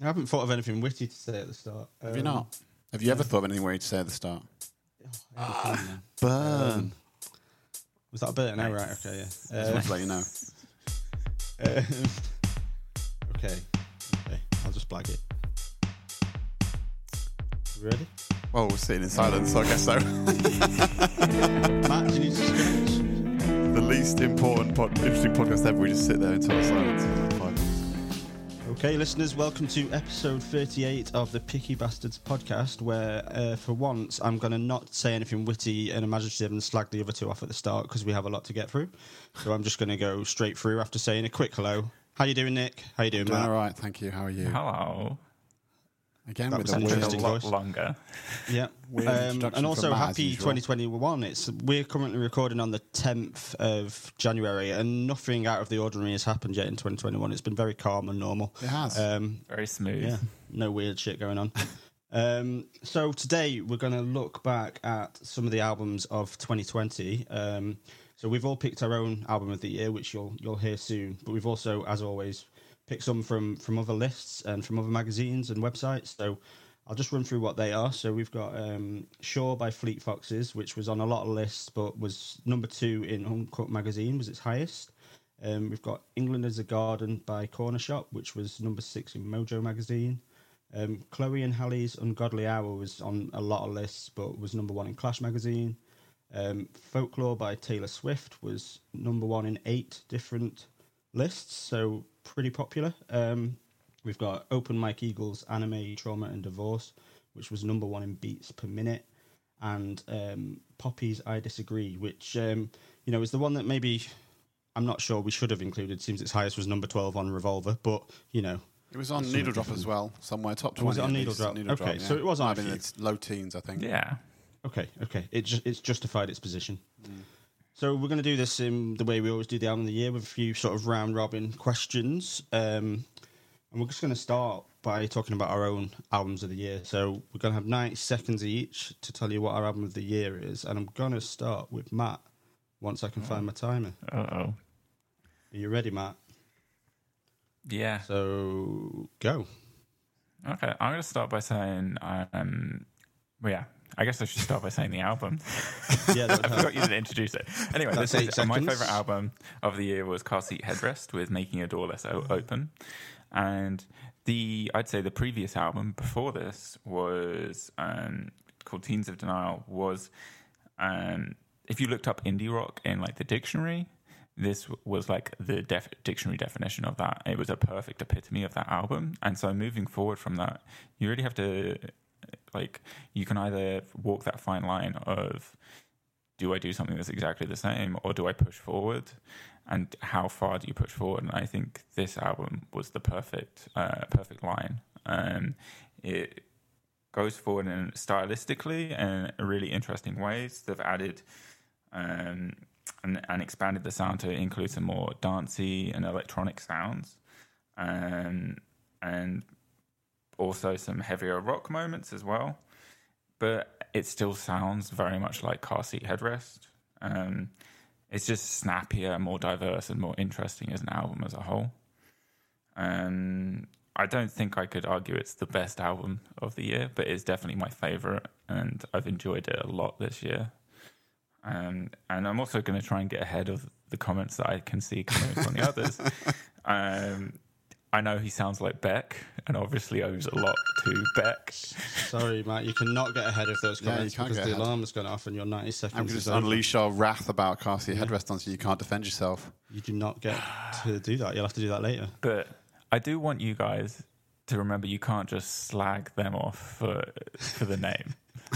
I haven't thought of anything witty to say at the start. Have you Um, not? Have you ever thought of anything witty to say at the start? Um, Burn. Was that a bit? No, right. Okay, yeah. Just Uh, want to let you know. um, okay. Okay. I'll just blag it. Ready? Well, we're sitting in silence, so I guess so. Matt, do you need to stretch? the least important, pod- interesting podcast ever. We just sit there in total silence Okay, listeners, welcome to episode 38 of the Picky Bastards podcast, where uh, for once I'm going to not say anything witty and imaginative and slag the other two off at the start because we have a lot to get through. So I'm just going to go straight through after saying a quick hello. How you doing, Nick? How you doing, Doing Matt? all right, thank you. How are you? Hello. Again That with was a That took weird, a Interesting lot voice. longer. Yeah. Um, and also, from Matt, as happy 2021. It's we're currently recording on the 10th of January, and nothing out of the ordinary has happened yet in 2021. It's been very calm and normal. It has. Um, Very smooth. yeah, no weird shit going on. um, so today we're going to look back at some of the albums of 2020. Um, so we've all picked our own album of the year, which you'll you'll hear soon. But we've also, as always, picked some from from other lists and from other magazines and websites. So I'll just run through what they are. So we've got um, Shore by Fleet Foxes, which was on a lot of lists, but was number two in Uncut magazine, was its highest. Um, we've got England as a Garden by Corner Shop, which was number six in Mojo magazine. Um, Chloe and Halle's Ungodly Hour was on a lot of lists, but was number one in Clash magazine. Um, Folklore by Taylor Swift was number one in eight different lists, so pretty popular. Um, we've got Open Mike Eagles Anime Trauma and Divorce, which was number one in beats per minute, and um, Poppy's I Disagree, which um, you know is the one that maybe I'm not sure we should have included. Seems its highest was number twelve on Revolver, but you know it was on Needle Drop different. as well, somewhere top Oh, twenty. was it on at Needle least. Drop? Okay, so it was on I a mean, it's low teens, I think. Yeah. Okay, okay. It ju- it's justified its position. So we're going to do this in the way we always do the album of the year with a few sort of round robin questions, um, and we're just going to start by talking about our own albums of the year. So we're going to have ninety seconds each to tell you what our album of the year is, and I'm going to start with Matt. Once I can find my timer. Uh oh. Are you ready, Matt? Yeah. So go. Okay. I'm going to start by saying, um, well, yeah. I guess I should start by saying the album. Yeah, I forgot you didn't introduce it. Anyway, That's this is my favorite album of the year was Car Seat Headrest with Making a Door Less O- Open, and the I'd say the previous album before this was um, called Teens of Denial. Was um, if you looked up indie rock in like the dictionary, this was like the def- dictionary definition of that. It was a perfect epitome of that album. And so moving forward from that, you really have to like you can either walk that fine line of do I do something that's exactly the same or do I push forward? And how far do you push forward? And I think this album was the perfect uh, perfect line. Um, it goes forward in stylistically in really interesting ways. They've added um, and, and expanded the sound to include some more dancey and electronic sounds, um, and also some heavier rock moments as well. But it still sounds very much like car seat headrest. Um, it's just snappier, more diverse, and more interesting as an album as a whole. Um, I don't think I could argue it's the best album of the year, but it's definitely my favorite, and I've enjoyed it a lot this year. Um, and I'm also going to try and get ahead of the comments that I can see coming from the others. Um, I know he sounds like Beck, and obviously owes a lot to Beck. Sorry, Matt. You cannot get ahead of those Yeah, you comments can't because the ahead. alarm has gone off and your ninety seconds. I'm going to just unleash our wrath about car seat headrest on so you can't defend yourself. You do not get to do that. You'll have to do that later. But I do want you guys to remember you can't just slag them off for for the name.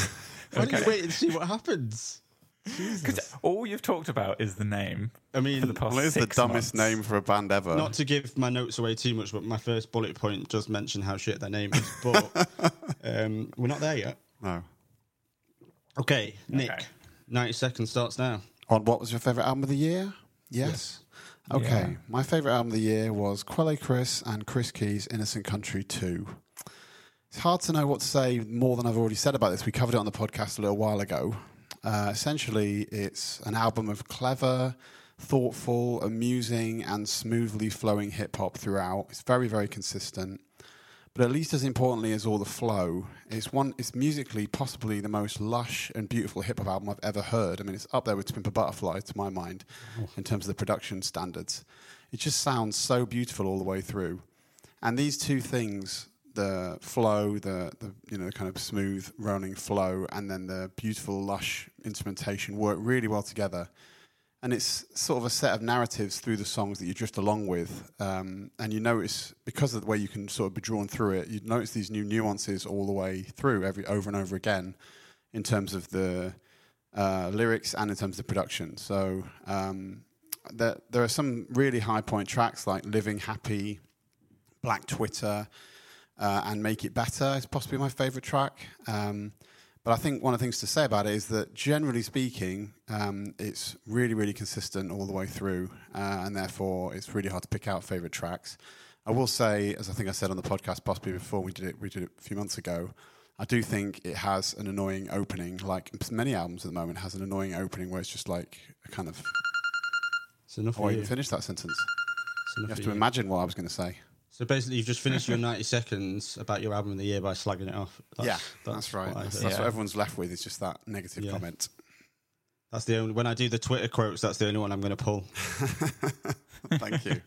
Why don't you wait and see what happens? Because all you've talked about is the name I mean, for the past Well, it's the dumbest months. name for a band ever. not to give my notes away too much, but my first bullet point does mention how shit their name is. But um, we're not there yet. no. Okay, Nick. Okay. Ninety seconds starts now. On what was your favourite album of the year? Yes. Okay. Yeah. My favourite album of the year was Quelle Chris and Chris Keys' Innocent Country 2. It's hard to know what to say more than I've already said about this. We covered it on the podcast a little while ago. Uh, essentially, it's an album of clever, thoughtful, amusing, and smoothly flowing hip hop throughout. It's very, very consistent. But at least as importantly as all the flow, it's one. It's musically possibly the most lush and beautiful hip hop album I've ever heard. I mean, it's up there with Pimp a Butterfly to my mind, in terms of the production standards. It just sounds so beautiful all the way through. And these two things, the flow, the, the you know kind of smooth rolling flow, and then the beautiful lush instrumentation, work really well together and it's sort of a set of narratives through the songs that you drift along with, um, and you notice because of the way you can sort of be drawn through it, you notice these new nuances all the way through, every over and over again, in terms of the uh, lyrics and in terms of the production. So um, there, there are some really high point tracks like "Living Happy," "Black Twitter," uh, and "Make It Better" is possibly my favorite track. Um, but I think one of the things to say about it is that generally speaking, um, it's really, really consistent all the way through, uh, and therefore it's really hard to pick out favorite tracks. I will say, as I think I said on the podcast possibly before we did it, we did it a few months ago. I do think it has an annoying opening, like many albums at the moment has an annoying opening where it's just like a kind of. It's enough Oh, I you. even finished that sentence. It's You have to you. imagine what I was going to say. So basically, you've just finished your 90 seconds about your album of the year by slagging it off. yeah, that's, right. what That's, that's Yeah. what everyone's left with is just that negative Yeah. comment. That's the only. When I do the Twitter quotes, that's the only one I'm going to pull. Thank you.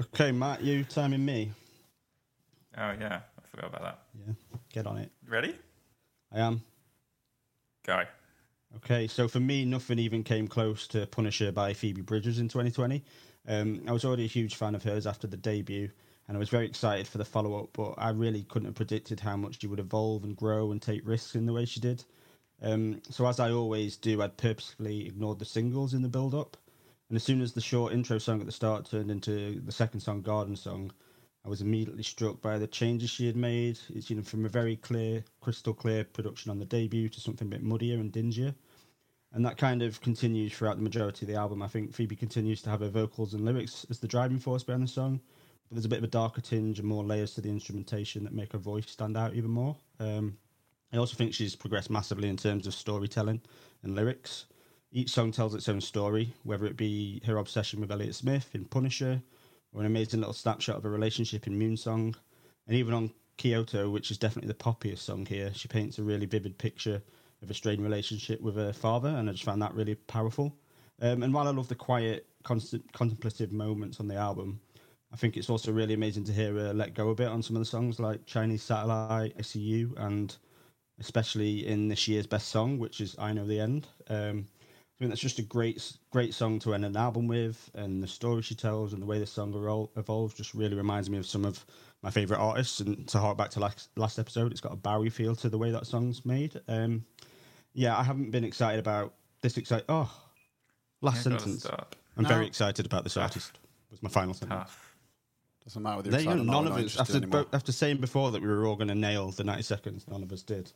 Okay, Matt, you timing me. Oh yeah, I forgot about that. Yeah, get on it. Ready? I am. Go. Okay, so for me, nothing even came close to Punisher by Phoebe Bridgers in 2020. Um, I was already a huge fan of hers after the debut, and I was very excited for the follow up, but I really couldn't have predicted how much she would evolve and grow and take risks in the way she did. Um, so, as I always do, I'd purposefully ignored the singles in the build up. And as soon as the short intro song at the start turned into the second song, Garden Song, I was immediately struck by the changes she had made. It's you know from a very clear, crystal clear production on the debut to something a bit muddier and dingier, and that kind of continues throughout the majority of the album. I think Phoebe continues to have her vocals and lyrics as the driving force behind the song, but there's a bit of a darker tinge and more layers to the instrumentation that make her voice stand out even more. Um, I also think she's progressed massively in terms of storytelling and lyrics. Each song tells its own story, whether it be her obsession with Elliott Smith in Punisher, or an amazing little snapshot of a relationship in Moonsong. And even on Kyoto, which is definitely the poppiest song here, she paints a really vivid picture of a strained relationship with her father, and I just found that really powerful. Um, and while I love the quiet, constant, contemplative moments on the album, I think it's also really amazing to hear her let go a bit on some of the songs like Chinese Satellite, I See You, and especially in this year's best song, which is I Know the End. Um, I think that's just a great, great song to end an album with, and the story she tells and the way the song evolves just really reminds me of some of my favorite artists. And to hark back to last last episode, it's got a Bowie feel to the way that song's made. Um, yeah, I haven't been excited about this. Excited. Oh, last sentence. stop. I'm No. very excited about this artist. Was my final sentence. Tough. Doesn't matter whether There you're you go. excited or not, None of not us, after, anymore. bo- after saying before that we were all going to nail the 90 seconds, none of us did.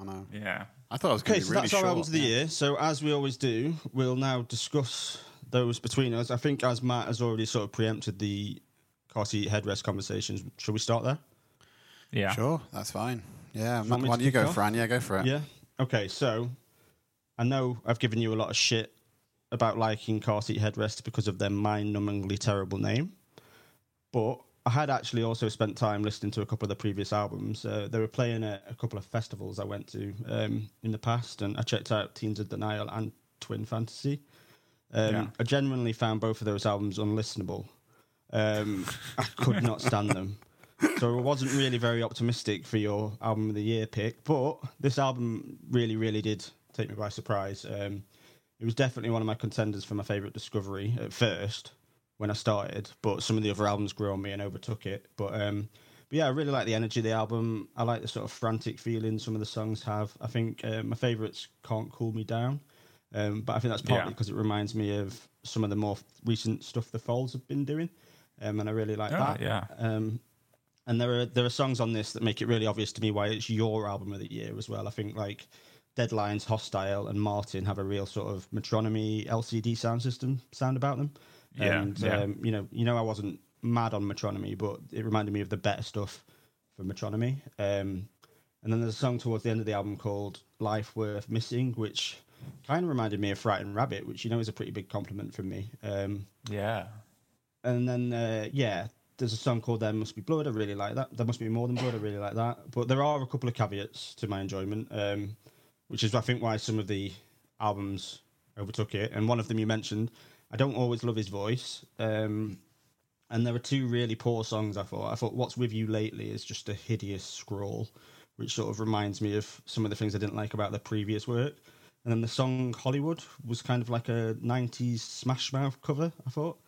I know. Yeah. I thought it was Okay, going to so be really that's short. our albums of the yeah. year. So as we always do, we'll now discuss those between us. I think as Matt has already sort of preempted the car seat headrest conversations, shall we start there? Yeah. Sure, that's fine. Yeah, want me why don't you go, off? Fran? Yeah, go for it. Yeah. Okay, so I know I've given you a lot of shit about liking car seat headrests because of their mind-numbingly terrible name, but I had actually also spent time listening to a couple of the previous albums. Uh, they were playing at a couple of festivals I went to um, in the past, and I checked out Teens of Denial and Twin Fantasy. Um, Yeah. I genuinely found both of those albums unlistenable. Um, I could not stand them. So I wasn't really very optimistic for your album of the year pick, but this album really, really did take me by surprise. Um, it was definitely one of my contenders for my favourite discovery at first when I started, but some of the other albums grew on me and overtook it. But um, but yeah, I really like the energy of the album. I like the sort of frantic feeling some of the songs have. I think uh, my favourites can't cool me down, um, but I think that's partly Yeah. because it reminds me of some of the more recent stuff the Foals have been doing, um, and I really like Oh, that. yeah. Um, and there are there are songs on this that make it really obvious to me why it's your album of the year as well. I think like Deadlines, Hostile, and Martin have a real sort of metronomy LCD sound system sound about them. Yeah, and yeah. Um, you know, you know, I wasn't mad on metronomy, but it reminded me of the better stuff for metronomy. Um, and then there's a song towards the end of the album called "Life Worth Missing," which kind of reminded me of Frightened Rabbit, which you know is a pretty big compliment from me. Um, Yeah. and then uh, yeah, there's a song called "There Must Be Blood." I really like that. There must be more than blood. I really like that. But there are a couple of caveats to my enjoyment, um, which is I think why some of the albums overtook it. And one of them you mentioned. I don't always love his voice. Um, and there are two really poor songs. I thought. I thought "What's with You Lately" is just a hideous scrawl, which sort of reminds me of some of the things I didn't like about the previous work. And then the song "Hollywood" was kind of like a '90s Smash Mouth cover. I thought,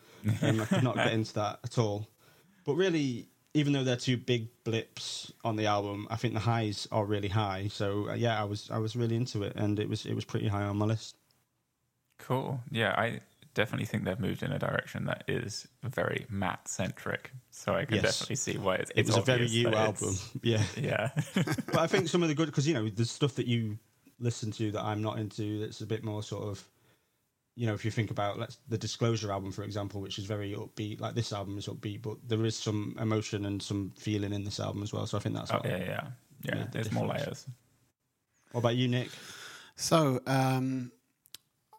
and I could not get into that at all. But really, even though they're two big blips on the album, I think the highs are really high. So uh, yeah, I was I was really into it, and it was it was pretty high on my list. Cool. Yeah, I definitely think they've moved in a direction that is very Matt centric. So I can Yes. definitely see why it's. It it's was a very obvious you album, yeah. Yeah. but I think some of the good because you know the stuff that you listen to that I'm not into that's a bit more sort of you know if you think about let's the Disclosure album for example, which is very upbeat. Like this album is upbeat, but there is some emotion and some feeling in this album as well. So I think that's oh, what, yeah, yeah, yeah. made the There's more layers. What about you, Nick? So, um,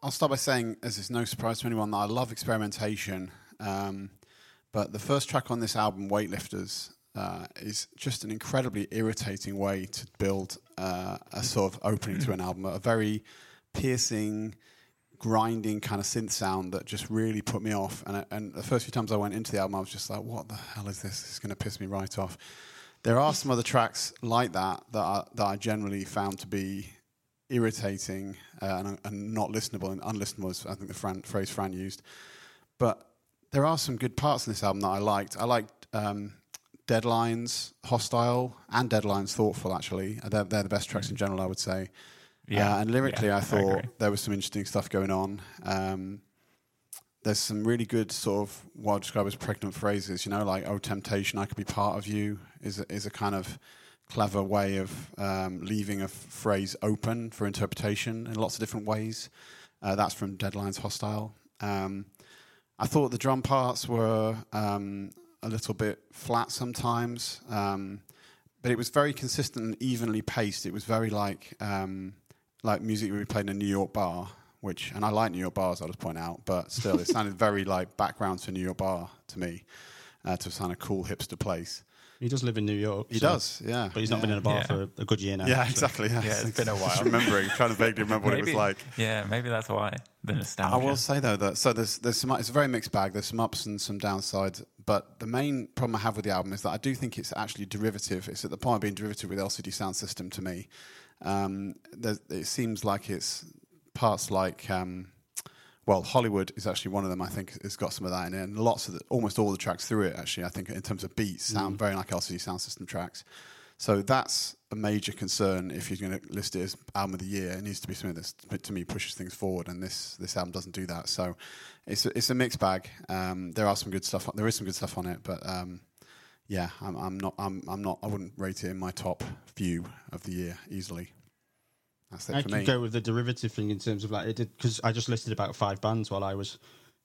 I'll start by saying, as it's no surprise to anyone, that I love experimentation. Um, but the first track on this album, Weightlifters, uh, is just an incredibly irritating way to build uh, a sort of opening to an album. A very piercing, grinding kind of synth sound that just really put me off. And, I- and the first few times I went into the album, I was just like, what the hell is this? Is going to piss me right off. There are some other tracks like that that, I, that I generally found to be irritating uh, and, and not listenable and unlistenable is I think the Fran, phrase Fran used. But there are some good parts in this album that I liked. I liked um, Deadlines, Hostile, and Deadlines, Thoughtful. Actually, Uh, they're, they're the best tracks in general, I would say. Yeah. Uh, and lyrically, Yeah, I I thought agree. there was some interesting stuff going on. Um, there's some really good sort of what I describe as pregnant phrases. You know, like "Oh, temptation, I could be part of you" is a, is a kind of clever way of um, leaving a phrase open for interpretation in lots of different ways. Uh, that's from Deadline's Hostile. Um, I thought the drum parts were um, a little bit flat sometimes, um, but it was very consistent and evenly paced. It was very like um, like music we played in a New York bar, which and I like New York bars. I'll just point out, but still, it sounded very like background to New York bar to me, uh, to sound a cool hipster place. He does live in New York. He so- does, yeah. but he's not yeah. been in a bar Yeah. for a good year now. Yeah, so- exactly. Yeah, Yeah, it's been a Just while. remembering, trying to vaguely remember what it was like. Yeah, maybe that's why the nostalgia. I will say though that so there's there's some it's a very mixed bag. There's some ups and some downsides, but the main problem I have with the album is that I do think it's actually derivative. It's at the point of being derivative with LCD Sound System to me. Um, it seems like it's parts like um, well, Hollywood is actually one of them. I think has got some of that in it, and lots of the, almost all the tracks through it actually. I think in terms of beats sound very like LCD Sound System tracks. So that's a major concern if you're going to list it as album of the year. It needs to be something that to me pushes things forward, and this this album doesn't do that. So it's a, it's a mixed bag. Um, there are some good stuff. There is some good stuff on it, but um, yeah, I'm, I'm not. I'm, I'm not. I wouldn't rate it in my top few of the year easily. That's it I for could me. go with the derivative thing in terms of like it did because I just listed about five bands while I was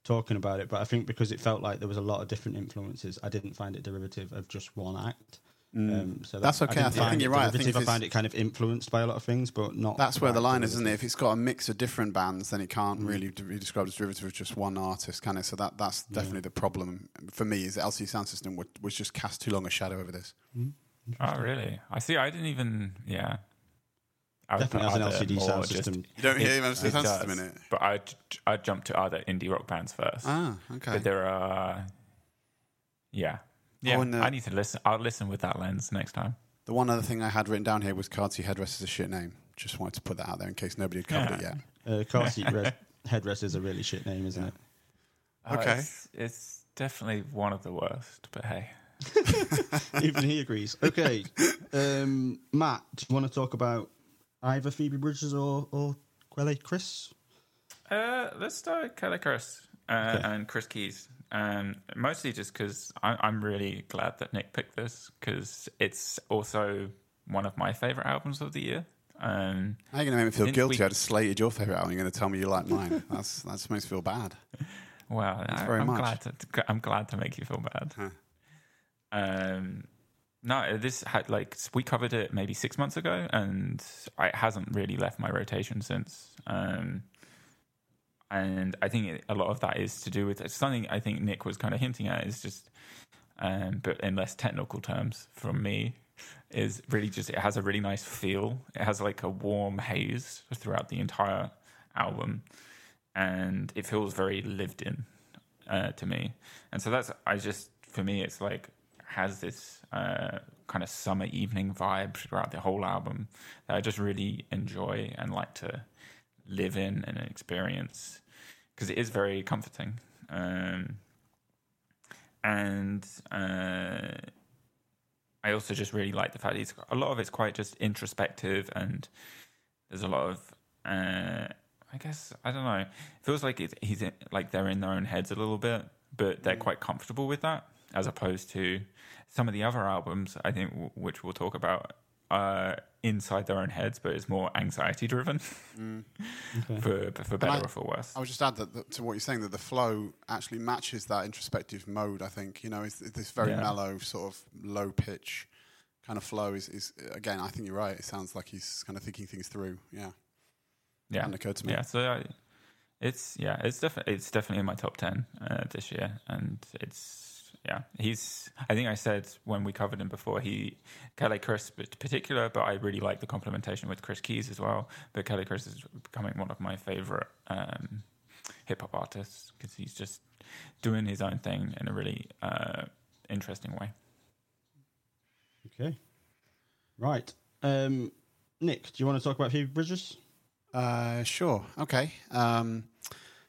talking about it, but I think because it felt like there was a lot of different influences, I didn't find it derivative of just one act. Um, so Mm. That's okay. I didn't think you're right. I think I, find it kind of influenced by a lot of things, but not. That's where the line is, isn't it? If it's got a mix of different bands, then it Mm. can't really be described as derivative of just one artist, can it? So that that's definitely the problem for me. Is the LCD sound system would, was just cast too long a shadow over this. Oh, really? I see. I didn't even. Yeah. I would Definitely put has an LCD more sound just- system. You don't hear It- even LCD it sound does, system in it. But I I jump to other indie rock bands first. Ah, okay. But there are. Yeah. Yeah. Oh, the- I need to listen. I'll listen with that lens next time. The one other thing I had written down here was Car Seat Headrest is a shit name. Just wanted to put that out there in case nobody had covered it yet. Uh, car seat re- headrest is a really shit name, isn't it? Uh, Okay. it's, it's definitely one of the worst. But hey. Even he agrees. Okay, um, Matt, do you want to talk about either Phoebe Bridgers or or Quelle Chris? Uh, let's start with Quelle Chris uh, Okay. and Chris Keys. Um, mostly just because I'm really glad that Nick picked this because it's also one of my favorite albums of the year. Um, How are you going to make me feel guilty? we- I just slated your favourite album. You're going to tell me you like mine. That's that makes me feel bad. well, I, very I'm much. glad to I'm glad to make you feel bad. Huh. Um, no, this had like we covered it maybe six months ago, and it hasn't really left my rotation since. Um, and I think a lot of that is to do with something I think Nick was kind of hinting at is just um, but in less technical terms, from me, is really just it has a really nice feel. It has like a warm haze throughout the entire album, and it feels very lived in uh, to me. And so that's I just for me, it's like has this uh, kind of summer evening vibe throughout the whole album that I just really enjoy and like to live in and experience because it is very comforting. Um, and uh, I also just really like the fact that a lot of it's quite just introspective and there's a lot of uh, I guess I don't know. It feels like it's, he's in, like they're in their own heads a little bit, but they're quite comfortable with that, as opposed to some of the other albums. I think w- which we'll talk about uh, inside their own heads, but it's more anxiety driven, Okay. for for better I- or for worse. I would just add that, that to what you're saying that the flow actually matches that introspective mode. I think you know it's, it's this very Yeah. mellow sort of low pitch kind of flow is, is again. I think you're right. It sounds like he's kind of thinking things through. Yeah, Yeah, hadn't occurred to me. yeah. So I, it's yeah, it's definitely it's definitely in my top ten uh, this year, and it's yeah, he's. I think I said when we covered him before, he Quelle Chris in particular, but I really like the complementation with Chris Keys as well. But Quelle Chris is becoming one of my favorite um, hip hop artists because he's just doing his own thing in a really uh, interesting way. Okay. Right. Um, Nick, do you want to talk about Phoebe Bridgers? Uh, sure. Okay. Um,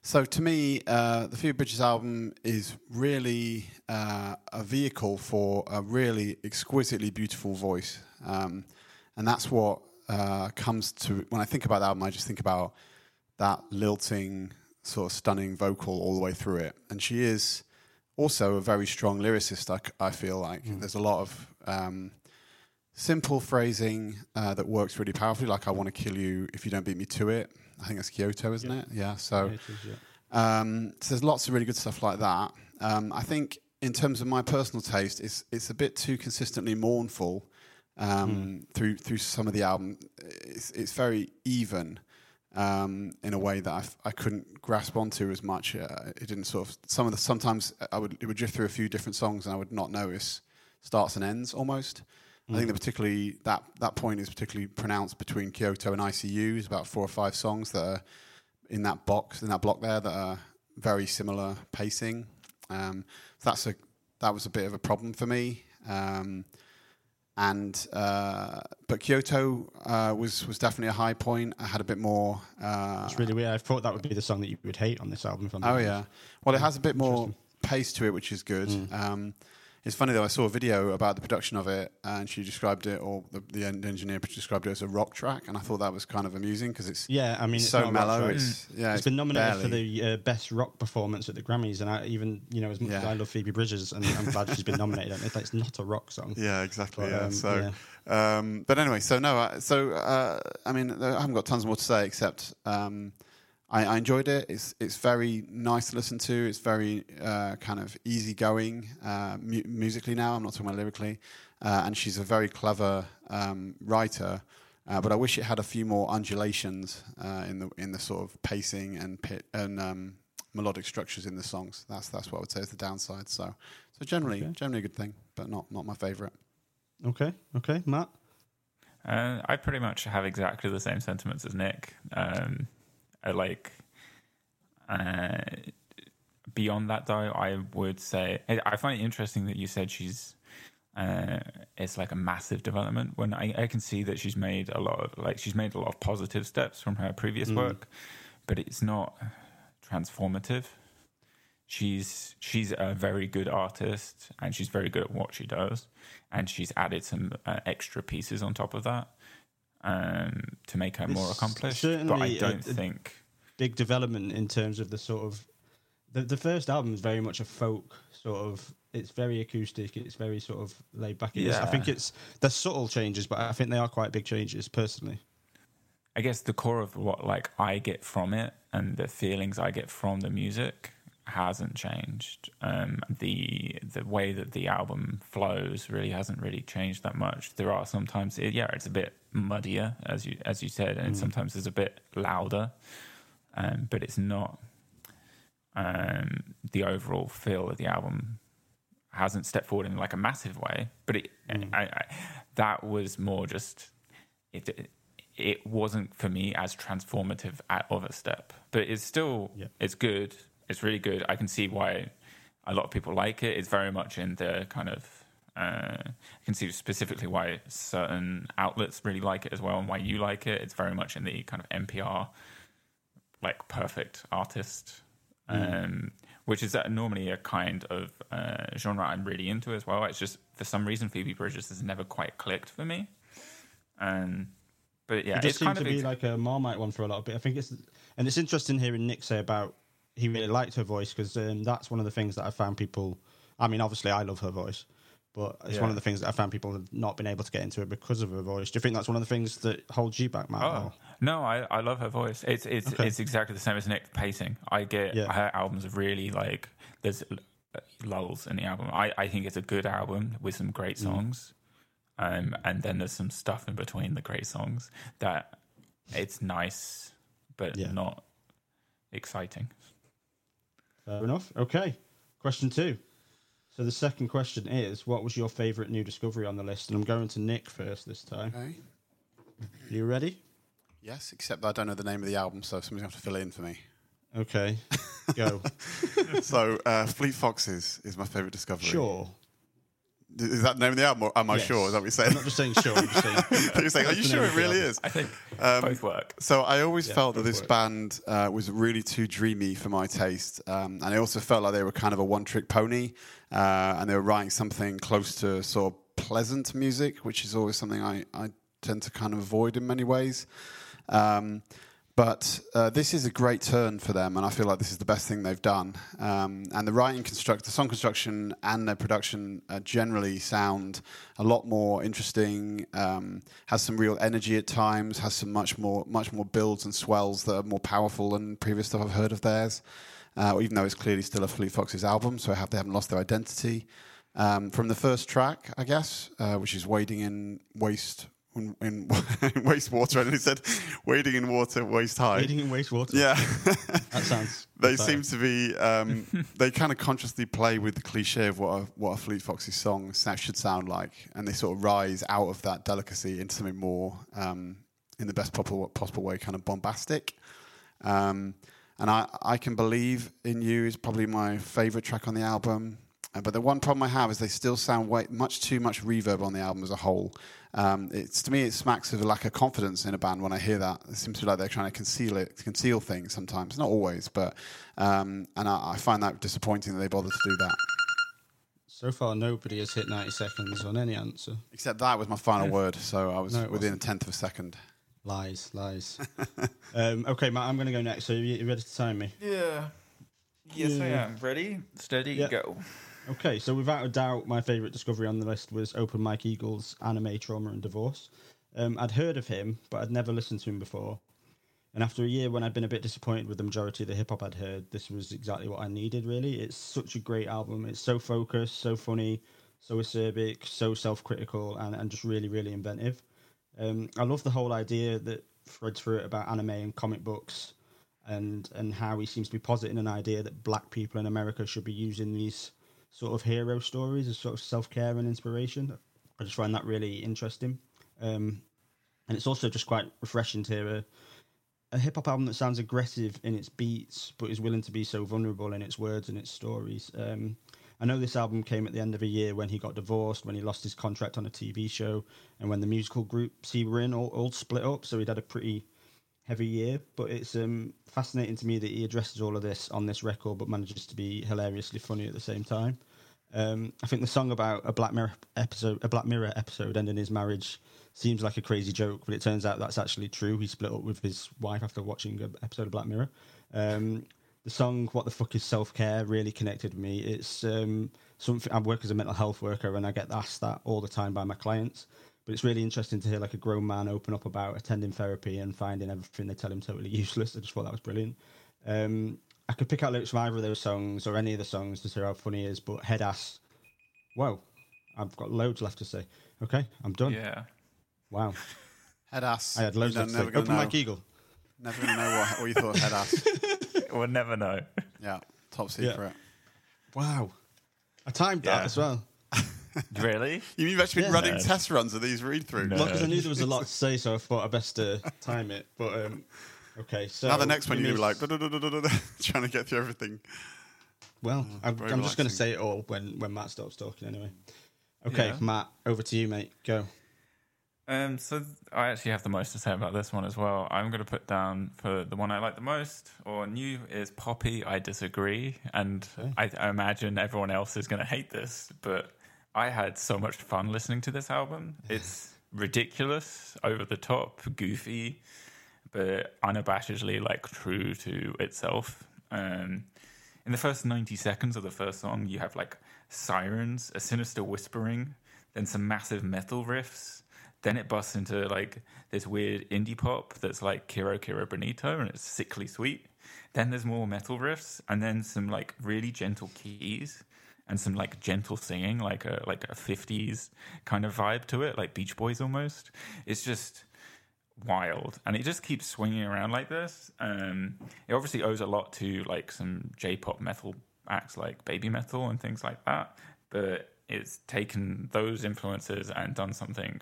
so to me, uh, the Phoebe Bridgers album is really uh, a vehicle for a really exquisitely beautiful voice, um, and that's what uh, comes to when I think about the album. I just think about that lilting, sort of stunning vocal all the way through it, and she is also a very strong lyricist. I feel like there's a lot of um, simple phrasing uh, that works really powerfully. Like "I want to kill you if you don't beat me to it." I think that's Kyoto, isn't Yeah. it? Yeah. So, it is, yeah. um, so there's lots of really good stuff like that. Um, I think in terms of my personal taste, it's it's a bit too consistently mournful um, through through some of the album. It's it's very even um, in a way that I, f- I couldn't grasp onto as much. Uh, it didn't sort of some of the sometimes I would it would drift through a few different songs and I would not notice starts and ends almost. I think that particularly that that point is particularly pronounced between Kyoto and ICU. There's about four or five songs that are in that box in that block there that are very similar pacing. Um, so that's a that was a bit of a problem for me. Um, and uh, but Kyoto uh, was was definitely a high point. I had a bit more. Uh, It's really weird. I thought that would be the song that you would hate on this album. I'm Oh yeah. Well, it has a bit more pace to it, which is good. Mm. Um, it's funny though. I saw a video about the production of it, and she described it, or the, the engineer described it as a rock track, and I thought that was kind of amusing because it's Yeah, I mean, it's so not a rock mellow. It's yeah, it's been nominated barely. for the uh, best rock performance at the Grammys, and I even, you know, as much as I love Phoebe Bridgers, and I'm glad she's been nominated, it's, it's not a rock song. Yeah, exactly. But, yeah. um, so, yeah. Um, but anyway, so no, uh, so uh, I mean, I haven't got tons more to say except um, I, I enjoyed it. It's it's very nice to listen to. It's very uh, kind of easygoing uh, mu- musically. Now I'm not talking about lyrically, uh, and she's a very clever um, writer. Uh, but I wish it had a few more undulations uh, in the in the sort of pacing and pit and um, melodic structures in the songs. That's that's what I would say is the downside. So so generally Okay. generally a good thing, but not not my favourite. Okay, okay, Matt. Uh, I pretty much have exactly the same sentiments as Nick. Um, I like. Uh, beyond that, though, I would say I I find it interesting that you said she's. Uh, it's like a massive development. When I, I can see that she's made a lot of like she's made a lot of positive steps from her previous Mm. work, but it's not transformative. She's she's a very good artist and she's very good at what she does, and she's added some uh, extra pieces on top of that um, to make her more It's accomplished. But I don't a- think Big development in terms of the sort of the the first album is very much a folk sort of. It's very acoustic. It's very sort of laid back. It's- I think it's there's subtle changes, but I think they are quite big changes personally. I guess the core of what like I get from it and the feelings I get from the music hasn't changed. Um, the the way that the album flows really hasn't really changed that much. There are sometimes, it, yeah, it's a bit muddier as you as you said, and sometimes it's a bit louder, um, but it's not. Um, the overall feel of the album hasn't stepped forward in like a massive way, but it, Mm. I, I, that was more just it, it. It wasn't for me as transformative at, of a step, but it's still Yeah. it's good. It's really good. I can see why a lot of people like it. It's very much in the kind of. Uh, I can see specifically why certain outlets really like it as well, and why you like it. It's very much in the kind of NPR, like perfect artist um, which is uh, normally a kind of uh, genre I'm really into as well. It's just for some reason Phoebe Bridgers has never quite clicked for me. Um, but yeah, it just kind to be ex- like a Marmite one for a lot of bit. I think it's and it's interesting hearing Nick say about he really liked her voice because um, that's one of the things that I found people. I mean, obviously, I love her voice, but it's one of the things that I found people have not been able to get into it because of her voice. Do you think that's one of the things that holds you back, Matt? Oh no, I, I love her voice. It's it's Okay. it's exactly the same as Nick pacing. I get Yeah. her albums are really like there's lulls in the album. I, I think it's a good album with some great Mm. songs, um, and then there's some stuff in between the great songs that it's nice but Yeah. not exciting. Fair enough. Okay. Question two. So the second question is, what was your favourite new discovery on the list? And I'm going to Nick first this time. Okay. You ready? Yes, except I don't know the name of the album, so somebody's going to have to fill it in for me. Okay. Go. so, uh, Fleet Foxes is my favourite discovery. sure. Is that the name of the album, or am I Yes. sure? Is that what you're I'm saying? not just saying sure. I'm just saying. You're saying, are you sure it really album. is? I think Um, both work. So I always Yeah, felt that this for it. band uh, was really too dreamy for my taste, um, and I also felt like they were kind of a one-trick pony, uh, and they were writing something close to sort of pleasant music, which is always something I, I tend to kind of avoid in many ways. Um, but uh, this is a great turn for them, and I feel like this is the best thing they've done. Um, and the writing construct, the song construction, and their production uh, generally sound a lot more interesting. Um, has some real energy at times. Has some much more, much more builds and swells that are more powerful than previous stuff I've heard of theirs. Uh, even though it's clearly still a Fleet Foxes album, so I have, they haven't lost their identity. Um, from the first track, I guess, uh, which is wading in waste in, in wastewater, and he said wading in water waist high. Wading in wastewater. Yeah, That sounds. they exciting. seem to be. Um, they kind of consciously play with the cliche of what a, what a Fleet Foxes song sa- should sound like, and they sort of rise out of that delicacy into something more, um, in the best possible possible way, kind of bombastic. Um, and I, I can believe in you is probably my favorite track on the album. Uh, but the one problem I have is they still sound way, much too much reverb on the album as a whole. Um, it's to me it smacks of a lack of confidence in a band when I hear that. It seems to be like they're trying to conceal it, conceal things sometimes. Not always, but um, and I, I find that disappointing that they bother to do that. So far, nobody has hit 90 seconds on any answer. Except that was my final word, so I was No, within wasn't. a tenth of a second. Lies, lies. um, okay, Matt, I'm going to go next. So you, you ready to time me? Yeah. Yes, I am. Ready, steady, Yeah. go. Okay, so without a doubt, my favourite discovery on the list was Open Mike Eagle's Anime Trauma and Divorce. Um, I'd heard of him, but I'd never listened to him before. And after a year when I'd been a bit disappointed with the majority of the hip hop I'd heard, this was exactly what I needed, really. It's such a great album. It's so focused, so funny, so acerbic, so self critical, and, and just really, really inventive. Um, I love the whole idea that threads through it about anime and comic books and, and how he seems to be positing an idea that black people in America should be using these sort of hero stories as sort of self care and inspiration. I just find that really interesting. Um, and it's also just quite refreshing to hear a, a hip hop album that sounds aggressive in its beats, but is willing to be so vulnerable in its words and its stories. Um, I know this album came at the end of a year when he got divorced, when he lost his contract on a TV show, and when the musical groups he were in all, all split up. So he'd had a pretty heavy year. But it's um, fascinating to me that he addresses all of this on this record, but manages to be hilariously funny at the same time. Um, I think the song about a Black Mirror episode, a Black Mirror episode ending his marriage, seems like a crazy joke, but it turns out that's actually true. He split up with his wife after watching an episode of Black Mirror. Um, the song "What the Fuck Is Self Care" really connected with me. It's um, something I work as a mental health worker, and I get asked that all the time by my clients. But it's really interesting to hear like a grown man open up about attending therapy and finding everything they tell him totally useless. I just thought that was brilliant. Um, I could pick out lyrics from either of those songs or any of the songs to see how funny it is, but head ass. Whoa, I've got loads left to say. Okay, I'm done. Yeah. Wow, Head ass. I had loads You're left to never say. gonna Open know. Mike Eagle. Never gonna know what, what you thought of head ass. We'll never know. Yeah, top secret. Wow. I timed that as well. Really? You mean you've actually been Yeah. running test runs of these read throughs? No. Well, because I knew there was a lot to say, so I thought I'd best uh, time it. But um, okay, so Now the next one it you're be like trying to get through everything. Well, I'm, I'm just going to say it all when when Matt stops talking. Anyway. Okay, Yeah. Matt, over to you, mate. Go. Um, so I actually have the most to say about this one as well. I'm going to put down for the one I like the most or new is Poppy. I disagree, and Okay. I, I imagine everyone else is going to hate this, but I had so much fun listening to this album. It's ridiculous, over the top, goofy, but unabashedly like true to itself. Um, in the first 90 seconds of the first song, you have like sirens, a sinister whispering, then some massive metal riffs. Then it busts into like this weird indie pop that's like Kero Kero Bonito and it's sickly sweet. Then there's more metal riffs and then some like really gentle keys and some like gentle singing, like a like a 50s kind of vibe to it, like Beach Boys almost. It's just wild. And it just keeps swinging around like this. Um it obviously owes a lot to like some j-pop metal acts like baby metal and things like that. But it's taken those influences and done something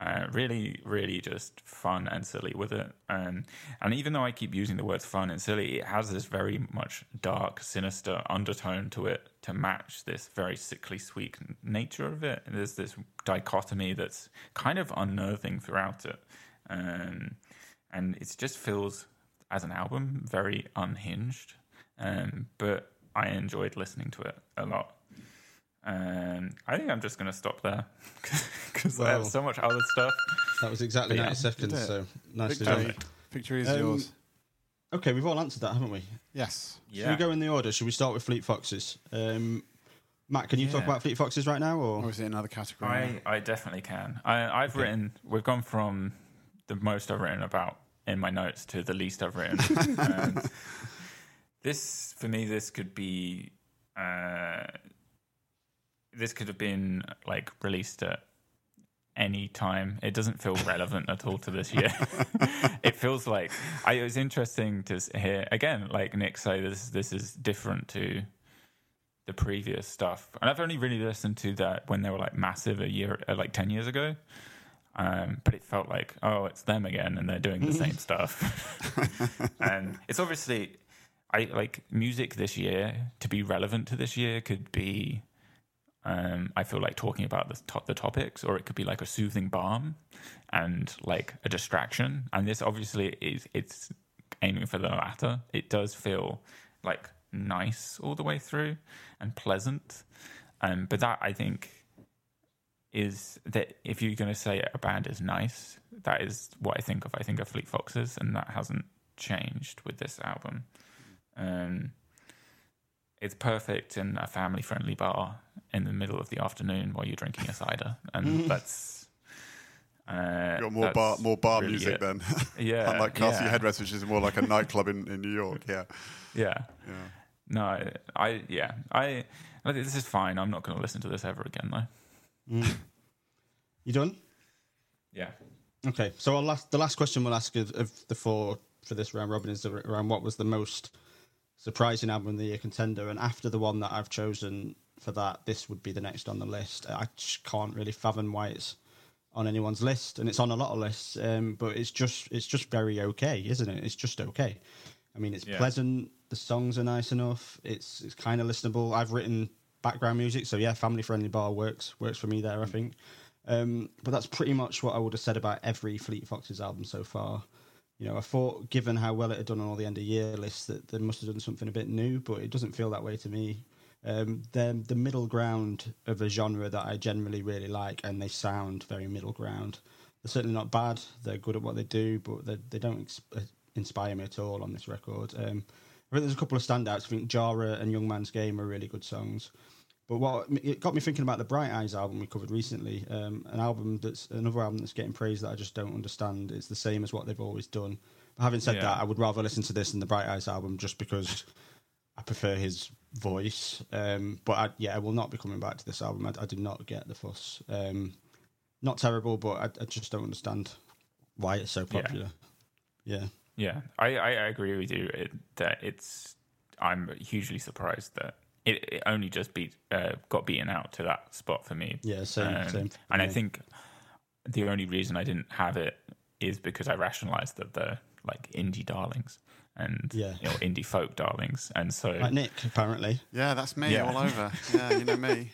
uh, really really just fun and silly with it. Um, and even though i keep using the words fun and silly it has this very much dark sinister undertone to it to match this very sickly sweet nature of it. And there's this dichotomy that's kind of unnerving throughout it. Um, and it just feels as an album very unhinged. Um, but i enjoyed listening to it a lot um, I think I'm just going to stop there because I have so much other stuff. That was exactly Yeah. 90 seconds, Did it? so nicely Victory. done. Victory is Um, yours. Okay, we've all answered that, haven't we? Yes. Should we go in the order? Should we start with Fleet Foxes? Um, Matt, can you talk about Fleet Foxes right now? Or Or is it another category? I, I definitely can. I, I've written. We've gone from the most I've written about in my notes to the least I've written. um, this for me, this could be. Uh, this could have been like released at any time. It doesn't feel relevant at all to this year. it feels like I, it was interesting to hear again, like Nick say this. This is different to the previous stuff, and I've only really listened to that when they were like massive a year, uh, like ten years ago. Um, but it felt like, oh, it's them again, and they're doing the same stuff. and it's obviously, I like music this year to be relevant to this year could be, um, I feel like talking about the top, the topics, or it could be like a soothing balm and like a distraction. And this obviously is it's aiming for the latter. It does feel like nice all the way through and pleasant. Um, but that I think is that if you're going to say a band is nice, that is what I think of. I think of Fleet Foxes, and that hasn't changed with this album. Um, it's perfect in a family-friendly bar in the middle of the afternoon while you're drinking a cider, and that's. Uh, Got more bar, more bar really music it. then. Yeah, Unlike Castle yeah. Headrest, which is more like a nightclub in, in New York. Yeah. Yeah. Yeah. No, I, I yeah, I, I this is fine. I'm not going to listen to this ever again, though. Mm. you done? Yeah. Okay, so our last, the last question we'll ask of, of the four for this round robin is around what was the most surprising album of the year contender, and after the one that I've chosen for that, this would be the next on the list. I just can't really fathom why it's on anyone's list, and it's on a lot of lists, um, but it's just it's just very okay, isn't it? It's just okay. I mean, it's Yeah. pleasant. The songs are nice enough. It's it's kind of listenable. I've written background music, so yeah, family friendly bar works works for me there. I think. Um, but that's pretty much what I would have said about every Fleet Foxes album so far. You know, I thought, given how well it had done on all the end of year lists, that they must have done something a bit new, but it doesn't feel that way to me. Um, they're the middle ground of a genre that I generally really like, and they sound very middle ground. They're certainly not bad. They're good at what they do, but they, they don't ex- uh, inspire me at all on this record. Um, I think there's a couple of standouts. I think Jara and Young Man's Game are really good songs. But what it got me thinking about the Bright Eyes album we covered recently, um, an album that's another album that's getting praise that I just don't understand. It's the same as what they've always done. But having said Yeah. that, I would rather listen to this than the Bright Eyes album just because I prefer his voice. Um, but I, yeah, I will not be coming back to this album. I, I did not get the fuss. Um, not terrible, but I, I just don't understand why it's so popular. Yeah. Yeah, I, I I agree with you it, that it's. I'm hugely surprised that it, it only just beat uh, got beaten out to that spot for me. Yeah, same, Um, same. for And I think the only reason I didn't have it is because I rationalized that they're like indie darlings and Yeah. you know, indie folk darlings, and so like Nick, apparently. Yeah, that's me Yeah. all over. Yeah, you know me.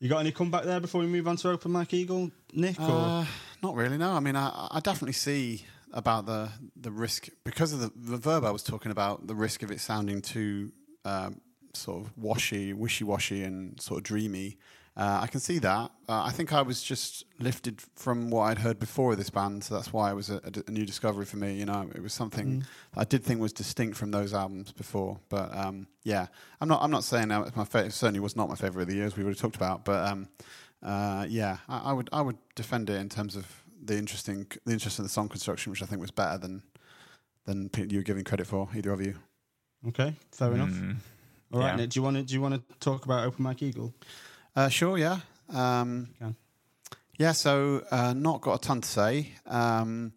You got any comeback there before we move on to Open Mike Eagle, Nick? Or Uh, not really. No, I mean, I, I definitely see about the the risk because of the the verb I was talking about, the risk of it sounding too um, sort of washy, wishy washy, and sort of dreamy. Uh, I can see that. Uh, I think I was just lifted from what I'd heard before of this band, so that's why it was a, a d- a new discovery for me. You know, it was something I did think was distinct from those albums before. But um, yeah, I'm not. I'm not saying that it's my fa- it certainly was not my favorite of the years we already talked about. But um, uh, yeah, I, I would I would defend it in terms of the interesting the interest in the song construction, which I think was better than than you were giving credit for either of you. okay, fair enough. All right, yeah. Nick. Do you want to do you want to talk about Open Mike Eagle? Uh, sure, yeah. Um, yeah, so uh, not got a ton to say, um,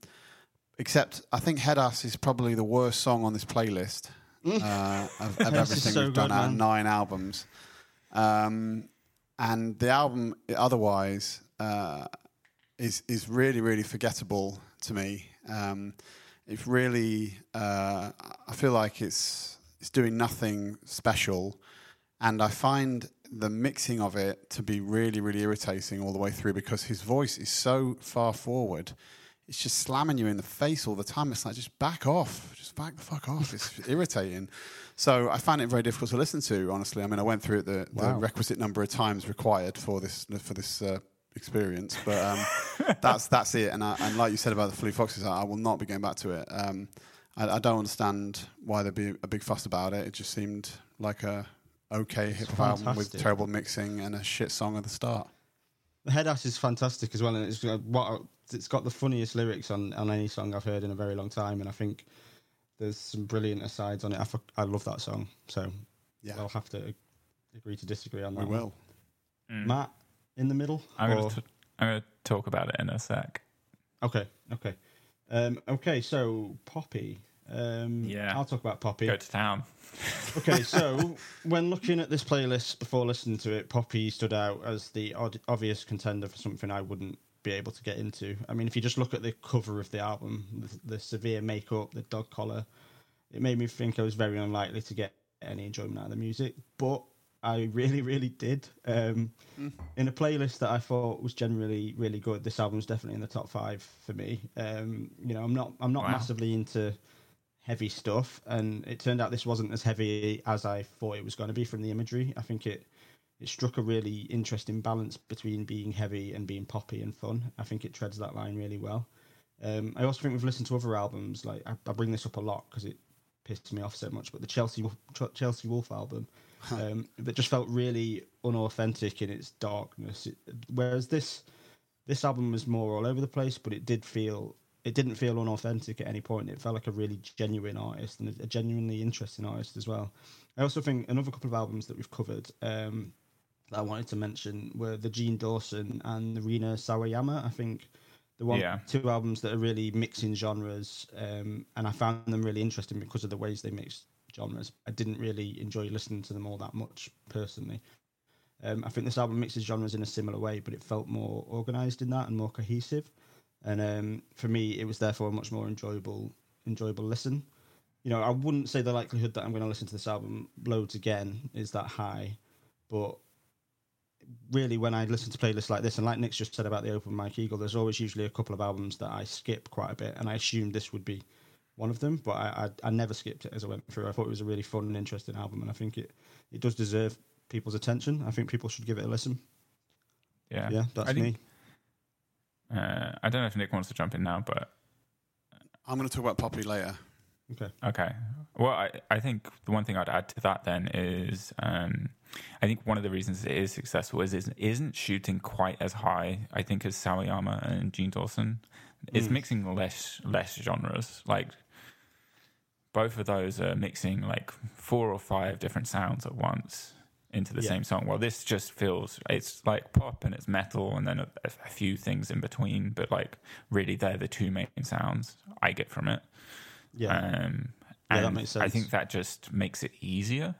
except I think Head Ass is probably the worst song on this playlist uh, of, of Head Ass is everything so we've done good, out of man. nine albums. Um, and the album otherwise uh, is is really really forgettable to me. Um, it's really uh, I feel like it's it's doing nothing special, and I find the mixing of it to be really really irritating all the way through because his voice is so far forward. It's just slamming you in the face all the time. It's like just back off, just back the fuck off. It's irritating. So I found it very difficult to listen to. Honestly, I mean, I went through it the, the requisite number of times required for this for this uh, experience, but um, that's that's it. And I, and like you said about the Fleet Foxes, I, I will not be going back to it. Um, I, I don't understand why there'd be a big fuss about it. It just seemed like a okay hip hop album with terrible mixing and a shit song at the start. The Head Ass is fantastic as well, and it's uh, what it's got the funniest lyrics on, on any song I've heard in a very long time, and I think there's some brilliant asides on it. I, I love that song, so Yeah, I'll have to agree to disagree on that. we one. will. mm. Matt in the middle. I'm or- going to I'm going to talk about it in a sec. Okay, okay, um, okay. So Poppy. Um, Yeah. I'll talk about Poppy. Go to town. okay, so when looking at this playlist before listening to it, Poppy stood out as the odd, obvious contender for something I wouldn't be able to get into. I mean, if you just look at the cover of the album, the, the severe makeup, the dog collar, it made me think I was very unlikely to get any enjoyment out of the music. But I really, really did. Um, In a playlist that I thought was generally really good, this album's definitely in the top five for me. Um, you know, I'm not, I'm not Wow. massively into heavy stuff, and it turned out this wasn't as heavy as I thought it was going to be from the imagery. I think it it struck a really interesting balance between being heavy and being poppy and fun. I think it treads that line really well. Um, I also think we've listened to other albums. Like I, I bring this up a lot because it pissed me off so much. But the Chelsea Chelsea Wolfe album um, that just felt really unauthentic in its darkness. It, whereas this this album was more all over the place, but it did feel it didn't feel unauthentic at any point. It felt like a really genuine artist and a genuinely interesting artist as well. I also think another couple of albums that we've covered um, that I wanted to mention were the Jean Dawson and the Rina Sawayama. I think the one Yeah. two albums that are really mixing genres, um, and I found them really interesting because of the ways they mix genres. I didn't really enjoy listening to them all that much personally. Um, I think this album mixes genres in a similar way, but it felt more organized in that and more cohesive. And um, for me, it was therefore a much more enjoyable, enjoyable listen. You know, I wouldn't say the likelihood that I'm going to listen to this album loads again is that high, but really, when I listen to playlists like this, and like Nick's just said about the Open Mike Eagle, there's always usually a couple of albums that I skip quite a bit, and I assumed this would be one of them, but I, I I never skipped it as I went through. I thought it was a really fun and interesting album, and I think it it does deserve people's attention. I think people should give it a listen. Yeah. Yeah, that's I me. Uh, I don't know if Nick wants to jump in now, but I'm going to talk about Poppy later. Okay. Okay. Well, I, I think the one thing I'd add to that then is um, I think one of the reasons it is successful is it isn't shooting quite as high, I think, as Sawayama and Jean Dawson. It's Mm. mixing less less genres. Like both of those are mixing like four or five different sounds at once into the Yeah. same song. Well, this just feels it's like pop and it's metal and then a, a few things in between, but like really they're the two main sounds I get from it. Yeah. Um, Yeah, that makes I think that just makes it easier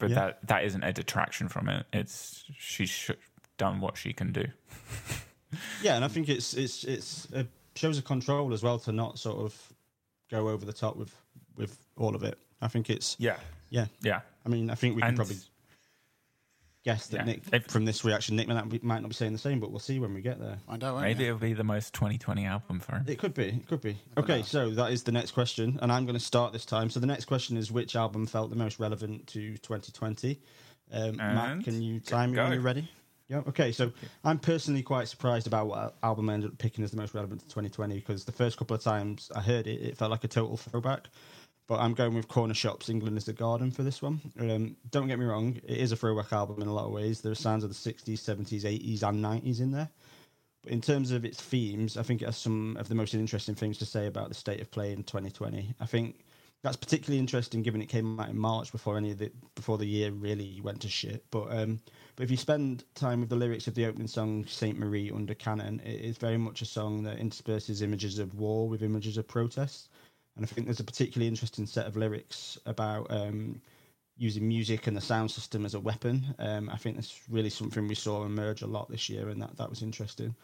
but Yeah. that that isn't a detraction from it. It's she's sh- done what she can do. Yeah, and I think it's it's it's it shows a control as well to not sort of go over the top with with all of it. I think it's Yeah, yeah. yeah. I mean, I think we can And- probably guess that Yeah. Nick If- from this reaction, Nick might not, be, might not be saying the same, but we'll see when we get there. Find out. won't Maybe you? it'll be the most 2020 album for him. It could be. It could be. Okay, so that is the next question, and I'm going to start this time. So the next question is which album felt the most relevant to 2020? Um, Matt, can you time me go. when you're ready? Yeah. Okay. So I'm personally quite surprised about what album I ended up picking as the most relevant to 2020 because the first couple of times I heard it, it felt like a total throwback. But I'm going with Cornershop's, England is the Garden for this one. Um, don't get me wrong, it is a throwback album in a lot of ways. There are sounds of the 60s, 70s, 80s, and 90s in there. But in terms of its themes, I think it has some of the most interesting things to say about the state of play in 2020. I think that's particularly interesting given it came out in March before any of the before the year really went to shit. But um, but if you spend time with the lyrics of the opening song "Saint Marie" under Canon, it is very much a song that intersperses images of war with images of protest. And I think there's a particularly interesting set of lyrics about um, using music and the sound system as a weapon. Um, I think that's really something we saw emerge a lot this year, and that, that was interesting.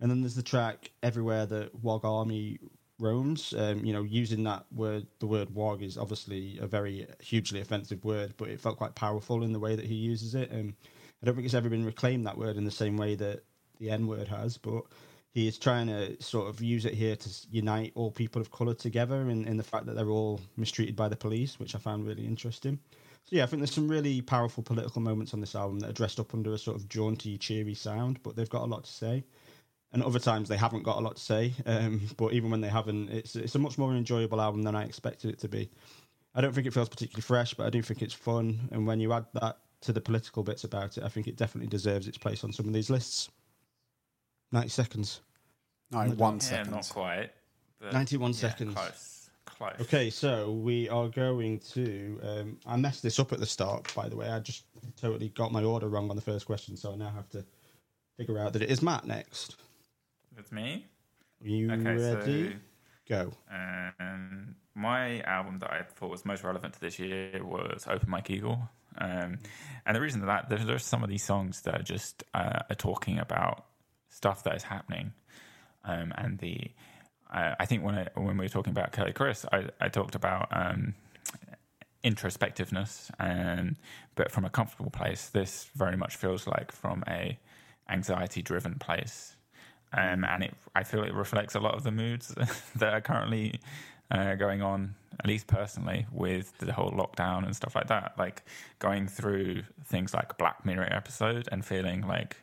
And then there's the track "Everywhere That Wog Army Roams." Um, you know, using that word, the word "wog" is obviously a very hugely offensive word, but it felt quite powerful in the way that he uses it. Um, I don't think it's ever been reclaimed that word in the same way that the N word has, but he is trying to sort of use it here to unite all people of colour together in, in the fact that they're all mistreated by the police, which I found really interesting. So yeah, I think there's some really powerful political moments on this album that are dressed up under a sort of jaunty, cheery sound, but they've got a lot to say. And other times they haven't got a lot to say, um, but even when they haven't, it's it's a much more enjoyable album than I expected it to be. I don't think it feels particularly fresh, but I do think it's fun. And when you add that to the political bits about it, I think it definitely deserves its place on some of these lists. 90 seconds. No, No, one Yeah, second. not quite. but 91 yeah, seconds. Close. Close. Okay, so we are going to. Um, I messed this up at the start, by the way. I just totally got my order wrong on the first question, so I now have to figure out that it is Matt next. It's me. Are you Okay, ready? so Go. Um, my album that I thought was most relevant to this year was Open Mike Eagle. Um, and the reason that there's, there's some of these songs that are just uh, are talking about stuff that is happening. Um, and the uh, I think when I, when we were talking about Quelle Chris, I, I talked about um, introspectiveness, and but from a comfortable place. This very much feels like from a anxiety driven place um, and it, I feel it reflects a lot of the moods that are currently uh, going on, at least personally, with the whole lockdown and stuff like that. Like going through things like Black Mirror episode and feeling like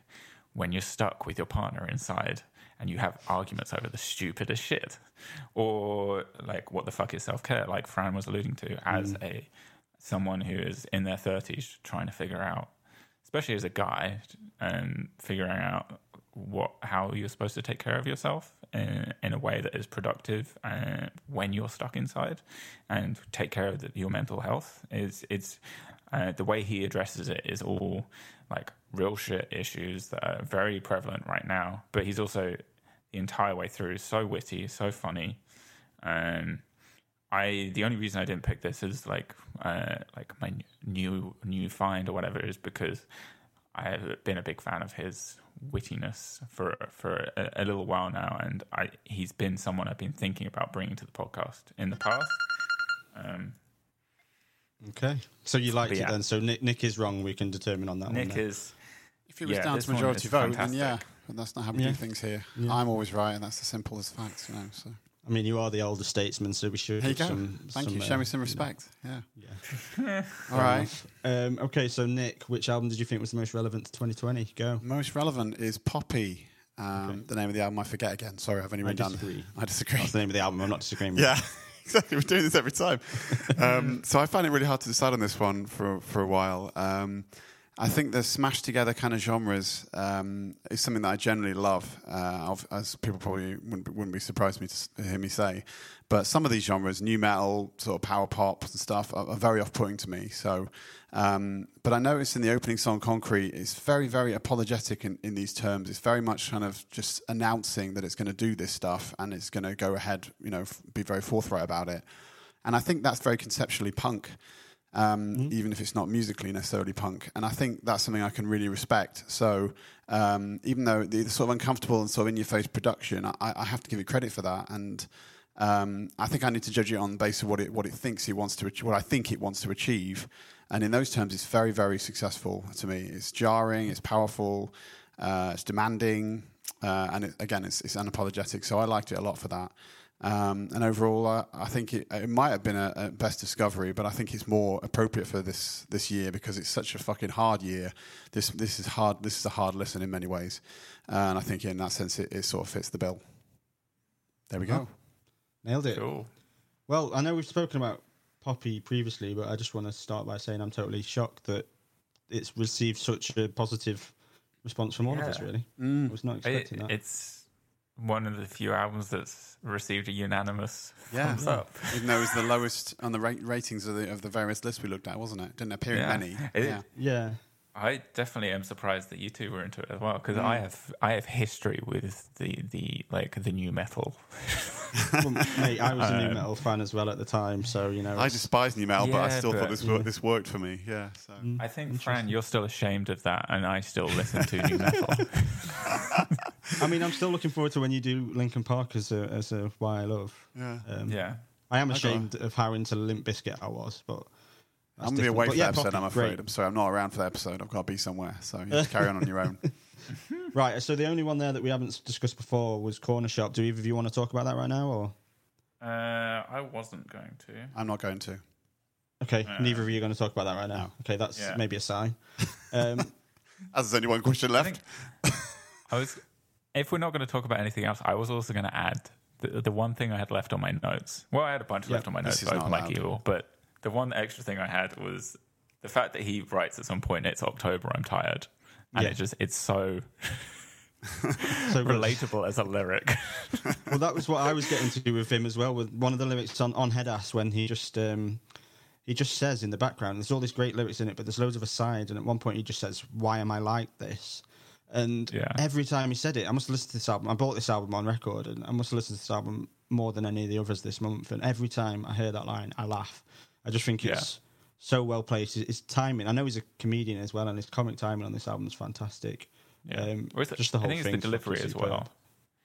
when you're stuck with your partner inside and you have arguments over the stupidest shit, or like what the fuck is self care, like Fran was alluding to, as a someone who is in their thirties trying to figure out, especially as a guy, and figuring out what how you're supposed to take care of yourself in, in a way that is productive uh, when you're stuck inside and take care of the, your mental health is it's uh, the way he addresses it is all like real shit issues that are very prevalent right now but he's also the entire way through so witty so funny um I the only reason I didn't pick this is like uh, like my new new find or whatever is because I have been a big fan of his wittiness for for a, a little while now, and I he's been someone I've been thinking about bringing to the podcast in the past. Um, Okay. So you liked But it yeah. then. So Nick, Nick is wrong. We can determine on that Nick one. then. is If it was Yeah, down to majority is vote, then yeah. But that's not how we Yeah. do things here. Yeah. I'm always right, and that's as simple as facts, you know. So I mean, you are the older statesman, so we should. here you have go. Some, Thank some, you. uh, Show me some respect. Yeah. Yeah. All right. Um, okay, so Nick, which album did you think was the most relevant to 2020? Go. Most relevant is Poppy. Um, Okay. The name of the album I forget again. Sorry, I've only I written down. disagree. I disagree. That's the name of the album. I'm not disagreeing with Yeah, exactly. We're doing this every time. Um, so I find it really hard to decide on this one for for a while. Um, I think the smashed together kind of genres um, is something that I generally love, uh, as people probably wouldn't, be- wouldn't be surprised me to hear me say. But some of these genres, nu metal, sort of power pop and stuff, are, are very off-putting to me. So, um, but I noticed in the opening song, "Concrete," it's very, very apologetic in, in these terms. It's very much kind of just announcing that it's going to do this stuff and it's going to go ahead, you know, f- be very forthright about it. And I think that's very conceptually punk. Um, even if it's not musically necessarily punk. And I think that's something I can really respect. So um, even though the, sort of uncomfortable and sort of in your face production, I, I have to give it credit for that. And um, I think I need to judge it on the basis of what it what it thinks it wants to what I think it wants to achieve. And in those terms, it's very very successful to me. It's jarring, it's powerful, uh, it's demanding, uh, and it, again, it's, it's unapologetic. So I liked it a lot for that. Um, and overall, I, I think it, it might have been a, a best discovery, but I think it's more appropriate for this this year because it's such a fucking hard year. This this is hard. This is a hard listen in many ways, and I think in that sense, it, it sort of fits the bill. There we go. Nailed it. Cool. Well, I know we've spoken about Poppy previously, but I just want to start by saying I'm totally shocked that it's received such a positive response from all of us. Really, Mm. I was not It, expecting that. it's one of the few albums that's received a unanimous Yeah. thumbs Yeah. up. Even though it was the lowest on the rate ratings of the of the various lists we looked at, wasn't it? Didn't appear Yeah. in many. It- yeah. yeah, I definitely am surprised that you two were into it as well because Mm. I have I have history with the the like the nu metal. well, mate, I was a new Um, metal fan as well at the time, so you know. I despise nu metal, but I Yeah, still thought this yeah. worked, this worked for me. Yeah. So. Mm, I think. Fran, you're still ashamed of that, and I still listen to nu metal. I mean, I'm still looking forward to when you do Linkin Park as a as a why I love. Yeah. Um, yeah, I am I ashamed of how into Limp Bizkit I was, but that's I'm gonna be away But for yeah, that episode. Poppy, I'm afraid. great. I'm sorry. I'm not around for that episode. I've got to be somewhere. So you just carry on on your own. Right, so the only one there that we haven't discussed before was Cornershop. Do either of you want to talk about that right now, or uh, I wasn't going to. I'm not going to. okay, Uh, neither of you are going to talk about that right now? no. Okay, that's Yeah. maybe a sign. Um, As there's only one question I left. think I was. If we're not going to talk about anything else, I was also going to add the, the one thing I had left on my notes. Well, I had a bunch Yeah, left on my this notes is about not Mike allowed. Evil, but the one extra thing I had was the fact that he writes at some point, "It's October, I'm tired," and Yeah. it just it's so so relatable as a lyric. Well, that was what I was getting to do with him as well. With one of the lyrics on on Head Ass when he just um, he just says in the background, there's all these great lyrics in it, but there's loads of asides, and at one point he just says, "Why am I like this?" And Yeah. every time he said it, I must listen to this album. I bought this album on record, and I must listen to this album more than any of the others this month. And every time I hear that line, I laugh. I just think it's so well placed. His his timing. I know he's a comedian as well, and his comic timing on this album is fantastic. Yeah. Um, is it- just the whole I think it's the delivery as superb. well.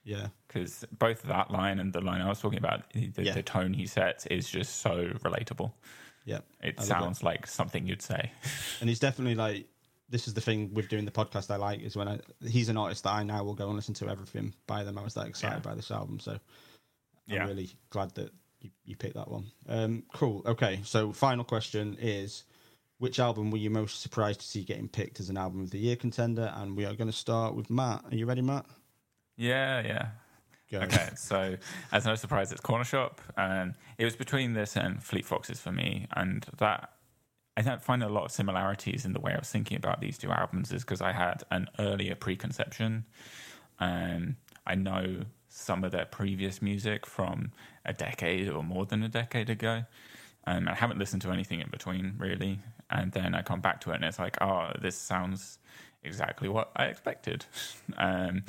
Yeah, because both that line and the line I was talking about, the, Yeah. the tone he sets is just so relatable. yeah. It I sounds like something you'd say. and he's definitely like this is the thing with doing the podcast I like is when I he's an artist that I now will go and listen to everything by them. I was that excited Yeah. by this album, so I'm really glad that you, you picked that one. Um, cool. Okay, so final question is. Which album were you most surprised to see getting picked as an album of the year contender? And we are going to start with Matt. Are you ready, Matt? Yeah, yeah. Go. Okay, so as no surprise, it's Cornershop, and it was between this and Fleet Foxes for me, and that I find a lot of similarities in the way I was thinking about these two albums, is because I had an earlier preconception, and I know some of their previous music from a decade or more than a decade ago, and I haven't listened to anything in between really, and then I come back to it and it's like, oh, this sounds exactly what I expected. Um,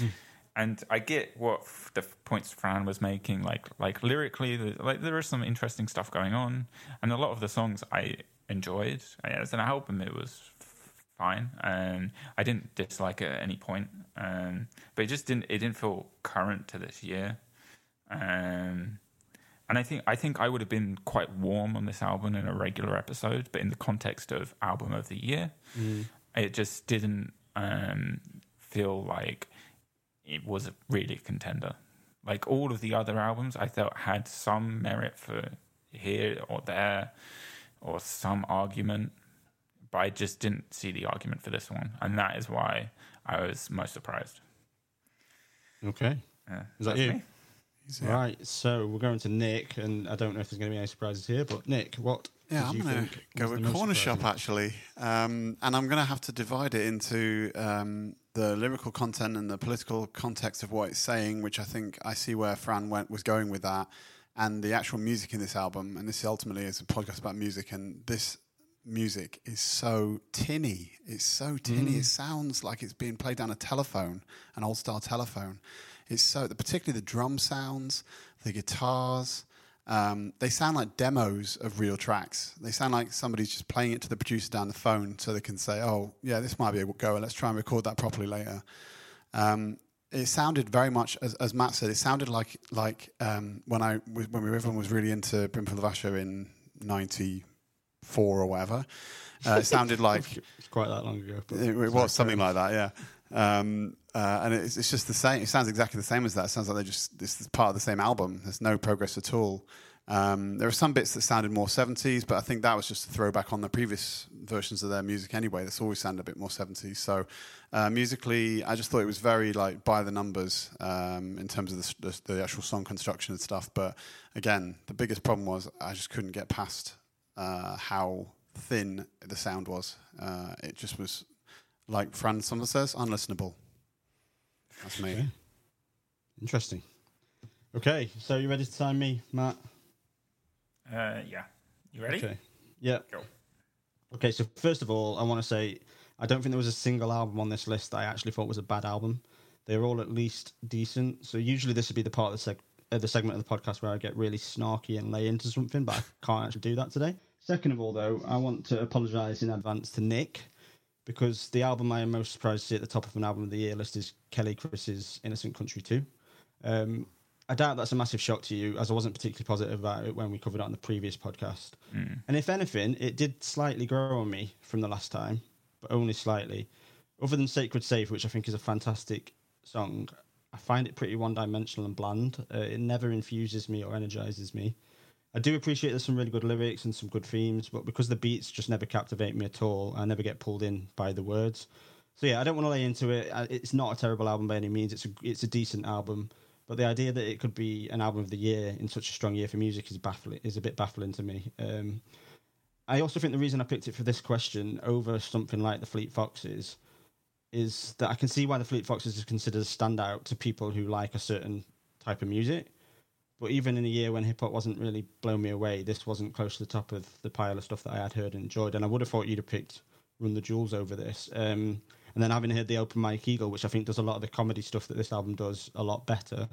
and I get what f- the points Fran was making. Like, like lyrically, the, like there is some interesting stuff going on, and a lot of the songs I enjoyed. As an album, it was fine, and I didn't dislike it at any point. Um, but it just didn't. It didn't feel current to this year. Um, and I think I think I would have been quite warm on this album in a regular episode, but in the context of album of the year, it just didn't um, feel like it was a really contender. Like all of the other albums, I felt had some merit for here or there, or some argument, but I just didn't see the argument for this one, and that is why I was most surprised. Okay. Yeah, Is that you? me. Right. So we're going to Nick, and I don't know if there's going to be any surprises here, but Nick, what? Yeah, did I'm going to go the with most Cornershop actually, um, and I'm going to have to divide it into um, the lyrical content and the political context of what it's saying, which I think I see where Fran went was going with that, and the actual music in this album. And this ultimately is a podcast about music, and this music is so tinny. It's so tinny. It sounds like it's being played down a telephone, an old style telephone. It's so particularly the drum sounds, the guitars Um, they sound like demos of real tracks. They sound like somebody's just playing it to the producer down the phone so they can say, "Oh, yeah, this might be a go. Let's try and record that properly later." Um, it sounded very much, as, as Matt said, it sounded like like um, when I when we, everyone was really into Brimful of Asha in '94 or whatever. Uh, it sounded like It's quite that long ago. It, it was something like that, yeah. Um, uh, and it's, it's just the same. It sounds exactly the same as that. It sounds like they're just this is part of the same album. There's no progress at all. Um, there are some bits that sounded more 70s, but I think that was just a throwback on the previous versions of their music anyway. That's always sounded a bit more 70s. So uh, musically, I just thought it was very like by the numbers um, in terms of the, the, the actual song construction and stuff. But again, the biggest problem was I just couldn't get past uh, how thin the sound was. Uh, it just was like Fran Summer says, unlistenable. That's me. Okay. Interesting. Okay, so you ready to sign me, Matt? Uh, yeah. You ready? Okay. Yeah. Go. Okay, so first of all, I want to say I don't think there was a single album on this list that I actually thought was a bad album. They're all at least decent. So usually this would be the part of the, seg- uh, the segment of the podcast where I get really snarky and lay into something, but I can't actually do that today. Second of all, though, I want to apologise in advance to Nick because the album I am most surprised to see at the top of an album of the year list is Quelle Chris's Innocent Country 2. Um, I doubt that's a massive shock to you, as I wasn't particularly positive about it when we covered it on the previous podcast. Mm. And if anything, it did slightly grow on me from the last time, but only slightly. Other than Sacred Safe, which I think is a fantastic song, I find it pretty one dimensional and bland. Uh, it never infuses me or energizes me. I do appreciate there's some really good lyrics and some good themes, but because the beats just never captivate me at all, I never get pulled in by the words. So yeah, I don't want to lay into it. It's not a terrible album by any means. It's a it's a decent album, but the idea that it could be an album of the year in such a strong year for music is baffling. Is a bit baffling to me. Um, I also think the reason I picked it for this question over something like the Fleet Foxes is that I can see why the Fleet Foxes is considered a standout to people who like a certain type of music. But even in a year when hip hop wasn't really blowing me away, this wasn't close to the top of the pile of stuff that I had heard and enjoyed. And I would have thought you'd have picked Run the Jewels over this. Um, and then having heard the Open Mike Eagle, which I think does a lot of the comedy stuff that this album does a lot better,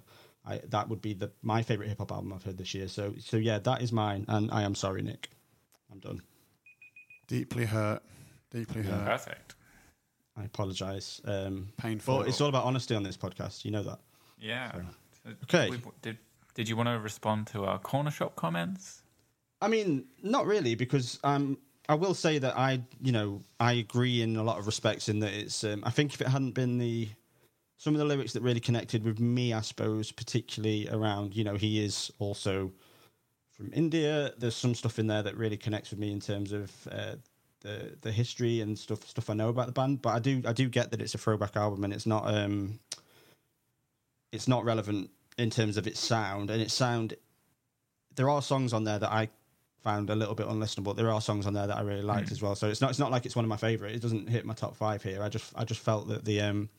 I, that would be the my favorite hip hop album I've heard this year. So so yeah, that is mine. And I am sorry, Nick. I'm done. Deeply hurt. Deeply hurt. Perfect. I apologise. Um, Painful. but it's all about honesty on this podcast. You know that. Yeah. Okay. We- Did Did you want to respond to our Cornershop comments? I mean, not really, because um, I will say that I, you know, I agree in a lot of respects in that it's. Um, I think if it hadn't been the some of the lyrics that really connected with me, I suppose, particularly around, you know, he is also from India. There's some stuff in there that really connects with me in terms of uh, the the history and stuff stuff I know about the band. But I do I do get that it's a throwback album and it's not um, it's not relevant in terms of its sound and its sound. There are songs on there that I found a little bit unlistenable. There are songs on there that I really liked Mm. as well. So it's not it's not like it's one of my favorite. It doesn't hit my top five here. I just I just felt that the um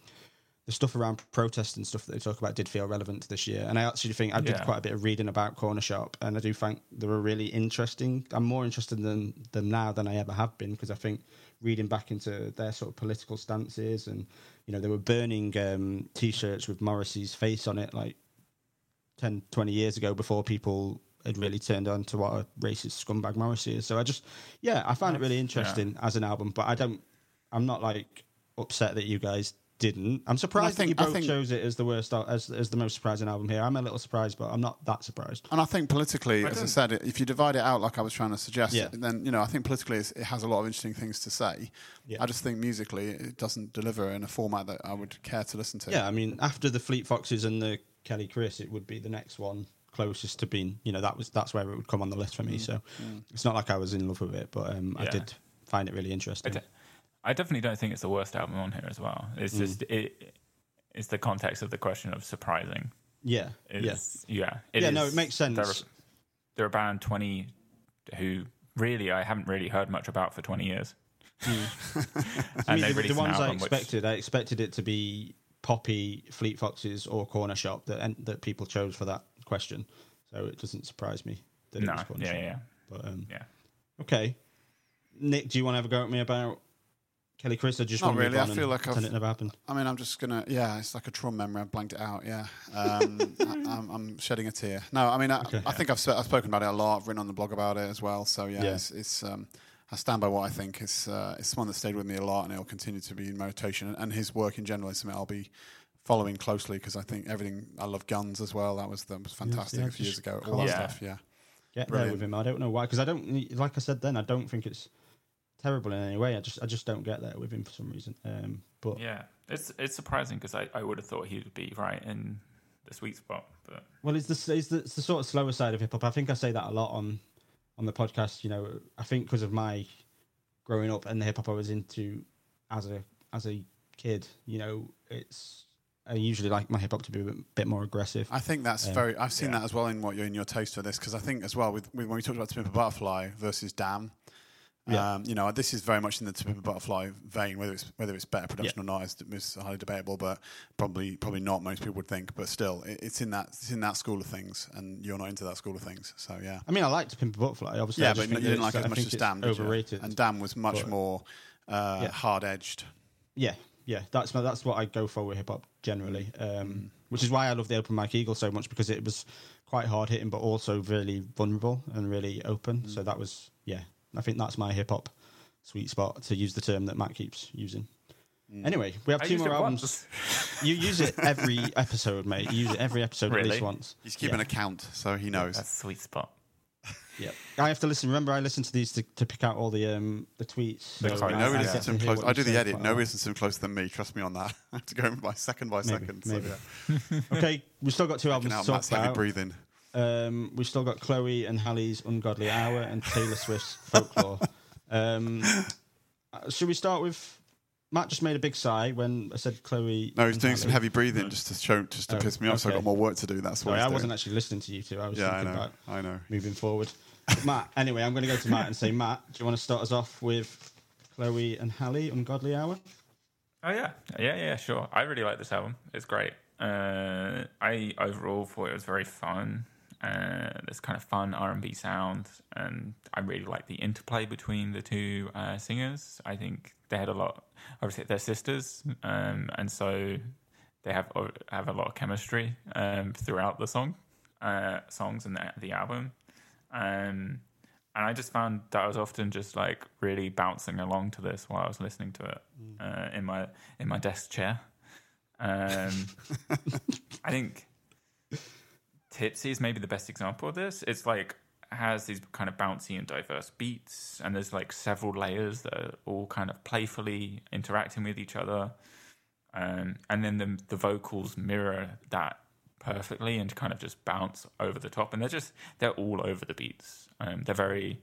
the stuff around protest and stuff that they talk about did feel relevant this year. And I actually think I did Yeah. quite a bit of reading about Cornershop, and I do think they were really interesting. I'm more interested in them now than I ever have been because I think reading back into their sort of political stances and you know they were burning um, t-shirts with Morrissey's face on it like 10, 20 years ago before people had really turned on to what a racist scumbag Morrissey is. So I just, yeah, I found it really That's- yeah. interesting as an album, but I don't, I'm not like upset that you guys didn't. I'm surprised think- that I you both think- chose it as the worst, as as the most surprising album here. I'm a little surprised, but I'm not that surprised. And I think politically, I as I said, if you divide it out like I was trying to suggest, Yeah. then you know I think politically it's- it has a lot of interesting things to say. Yeah. I just think musically it doesn't deliver in a format that I would care to listen to. Yeah, I mean, after the Fleet Foxes and the Quelle Chris, it would be the next one closest to being, you know, that was that's where it would come on the list for me. So it's not like I was in love with it, but um, I did find it really I, interesting. I definitely don't think it's the worst album on here as well. It's just it. It's the context of the question of surprising. Yeah, yeah. Yeah, it Yeah, no, it makes sense. They're, they're a band twenty who really I haven't really heard much about for twenty years. I and mean, they the, the ones I album which- expected, I expected it to be Poppy, Fleet Foxes, or Cornershop that and, that people chose for that question. So it doesn't surprise me that no, it was Corner yeah, Shop. yeah, But um, yeah. okay, Nick, do you want to have a go at me about Quelle Chris, I just Not want to really, I feel like I've- it never happened. I mean, I'm just gonna. Yeah, it's like a trauma memory. I've blanked it out. Yeah, um, I, I'm, I'm shedding a tear. No, I mean, I, Okay. I think I've, sp- I've spoken about it a lot. I've written on the blog about it as well. So yeah, Yeah. it's, it's um, I stand by what I think. It's uh, it's one that stayed with me a lot, and it'll continue to be in rotation. And, and his work in general is something I'll be following closely because I think everything. I love Guns as well. That was that was fantastic yeah, a few years ago. All cool. that Yeah. stuff. Yeah. Get Brilliant. there with him. I don't know why, because I don't like I said then. I don't think it's terrible in any way. I just I just don't get there with him for some reason. Um, but Yeah, it's it's surprising because I, I would have thought he would be right in the sweet spot, but Well, it's the it's the, it's the sort of slower side of hip hop. I think I say that a lot on on the podcast. You know, I think because of my growing up and the hip hop I was into as a as a kid. You know, it's I usually like my hip hop to be a bit, bit more aggressive. I think that's Yeah. very. I've seen Yeah. that as well in what you're in your taste for this because I think as well with, with when we talked about To Pimp a Butterfly versus Damn. Yeah. Um, you know, this is very much in the To Pimp a Butterfly vein. Whether it's whether it's better production or not is, is highly debatable, but probably probably not. Most people would think, but still, it, it's in that it's in that school of things, and you're not into that school of things. So yeah, I mean, I like to pimp a butterfly. Obviously, yeah, but you didn't like it as I much as it's Damn, did you? overrated. And Damn was much But- more uh, Yeah. hard edged. Yeah, yeah, that's my, that's what I go for with hip hop generally, um, which is why I love the Open Mike Eagle so much because it was quite hard hitting, but also really vulnerable and really open. So that was yeah, I think that's my hip hop sweet spot to use the term that Matt keeps using. Anyway, we have I two more albums. You use it every episode, mate. You use it every episode at least once. He's keeping Yeah. a count, so he knows. That's sweet spot. Yeah, I have to listen. Remember, I listen to these to, to pick out all the um the tweets. The so sorry, I- Nobody I listens to him close. I do the edit. quite a Nobody lot. listens to him closer than me. Trust me on that. I have to go by second by Maybe, second. So, yeah. Okay, we've still got two albums Checking out to talk Matt's heavy breathing. Um, we've still got Chloe and Halle's Ungodly Hour and Taylor Swift's Folklore. Um, uh, should we start with Matt? Just made a big sigh when I said Chloe. No, he's and doing some heavy breathing just to show, just to Oh, piss me off. So I've got more work to do. That's why. I wasn't actually listening to you two. I was Yeah, I know. about I know. moving forward. Matt, anyway, I'm going to go to Matt and say, Matt, do you want to start us off with Chloe and Halle, Ungodly Hour? Oh yeah, yeah, yeah, sure. I really like this album. It's great. Uh, I overall thought it was very fun. Uh, there's kind of fun R and B sound, and I really like the interplay between the two uh, singers. I think they had a lot. Obviously, they're sisters, um, and so they have have a lot of chemistry um, throughout the song, uh, songs and the, the album. Um, and I just found that I was often just like really bouncing along to this while I was listening to it uh, in my in my desk chair. Um, I think Tipsy is maybe the best example of this. It's like has these kind of bouncy and diverse beats, and there's like several layers that are all kind of playfully interacting with each other. Um, and then the the vocals mirror that perfectly and kind of just bounce over the top. And they're just they're all over the beats. Um, they're very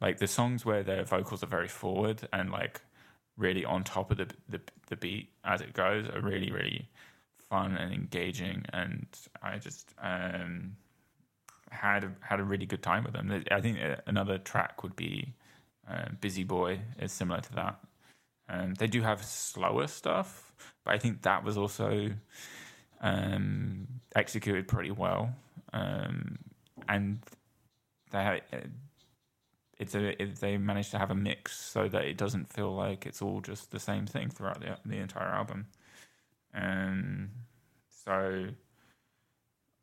like the songs where their vocals are very forward and like really on top of the the, the beat as it goes are really really fun and engaging. And I just um, had a, had a really good time with them. I think another track would be uh, "Busy Boy" is similar to that. Um, they do have slower stuff, but I think that was also um, executed pretty well, um, and they had, it's a it, they managed to have a mix so that it doesn't feel like it's all just the same thing throughout the the entire album. Um, so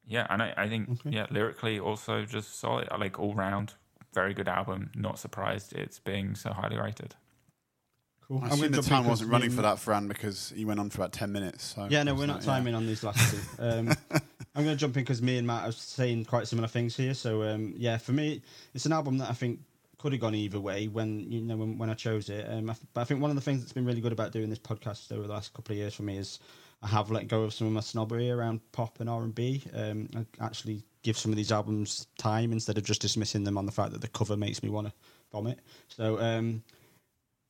yeah, and I, I think Okay. yeah, lyrically also just solid, like all round, very good album. Not surprised it's being so highly rated. Cool. I I'm assume the jump in time 'cause wasn't running for that Fran because he went on for about 10 minutes. So Yeah, no, we're not yeah. timing on these last two. Um, I'm going to jump in because me and Matt are saying quite similar things here. So um, yeah, for me, it's an album that I think could have gone either way when you know when, when I chose it. Um, I th- but I think one of the things that's been really good about doing this podcast over the last couple of years for me is I have let go of some of my snobbery around pop and R and B. Um, I actually give some of these albums time instead of just dismissing them on the fact that the cover makes me want to vomit. So. Um,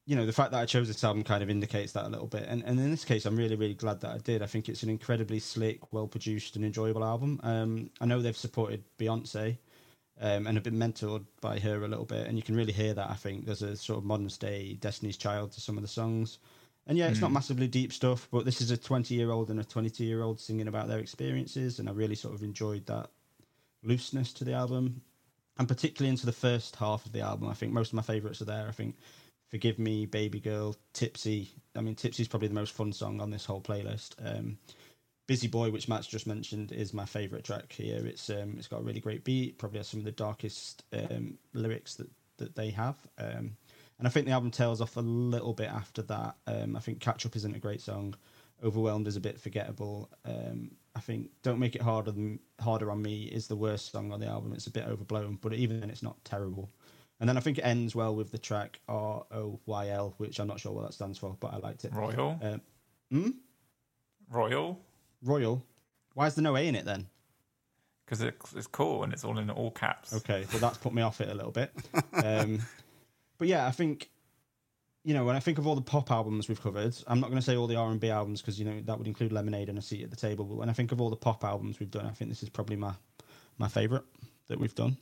you know, the fact that I chose this album kind of indicates that a little bit. And, and in this case, I'm really, really glad that I did. I think it's an incredibly slick, well produced, and enjoyable album. Um, I know they've supported Beyonce um, and have been mentored by her a little bit. And you can really hear that, I think. There's a sort of modern day Destiny's Child to some of the songs. And yeah, it's not massively deep stuff, but this is a 20 year old and a 22 year old singing about their experiences. And I really sort of enjoyed that looseness to the album. And particularly into the first half of the album, I think most of my favourites are there. I think Forgive Me, Baby Girl, Tipsy. I mean, Tipsy is probably the most fun song on this whole playlist. Um, Busy Boy, which Matt's just mentioned, is my favourite track here. It's um, it's got a really great beat. Probably has some of the darkest um, lyrics that that they have. Um, and I think the album tails off a little bit after that. Um, I think Catch Up isn't a great song. Overwhelmed is a bit forgettable. Um, I think Don't Make It Harder than Harder on Me is the worst song on the album. It's a bit overblown, but even then, it's not terrible. And then I think it ends well with the track R O Y L, which I'm not sure what that stands for, but I liked it. Royal. Um, hmm? Royal. Royal. Why is there no A in it then? Because it's, it's cool and it's all in all caps. Okay, well that's put me off it a little bit. Um, but yeah, I think you know when I think of all the pop albums we've covered, I'm not going to say all the R and B albums because you know that would include Lemonade and a seat at the table. But when I think of all the pop albums we've done, I think this is probably my my favourite that we've done.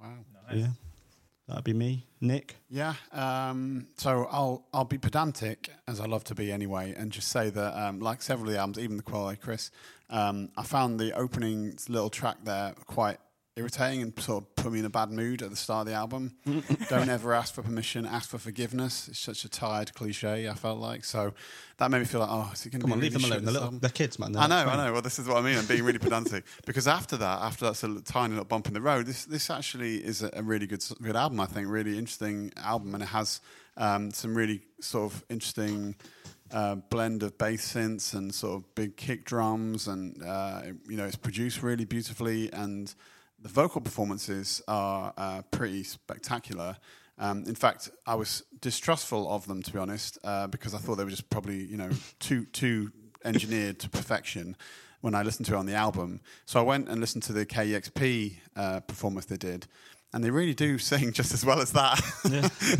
Wow. Nice. Yeah, that'd be me, Nick. Yeah. Um, so I'll I'll be pedantic as I love to be anyway, and just say that um, like several of the albums, even the Quelle Chris, um, I found the opening little track there quite irritating and sort of put me in a bad mood at the start of the album. Don't ever ask for permission, ask for forgiveness. It's such a tired cliche. I felt like so that made me feel like oh, is it going to Come be on, leave them alone. They're, this little, they're kids, man. I know, I know. Well, this is what I mean. I'm being really pedantic because after that, after that sort of tiny little bump in the road, this this actually is a, a really good good album. I think really interesting album, and it has um, some really sort of interesting uh, blend of bass synths and sort of big kick drums, and uh, you know it's produced really beautifully, and the vocal performances are uh, pretty spectacular. Um, in fact, I was distrustful of them to be honest, uh, because I thought they were just probably you know too too engineered to perfection when I listened to it on the album. So I went and listened to the KEXP uh, performance they did, and they really do sing just as well as that.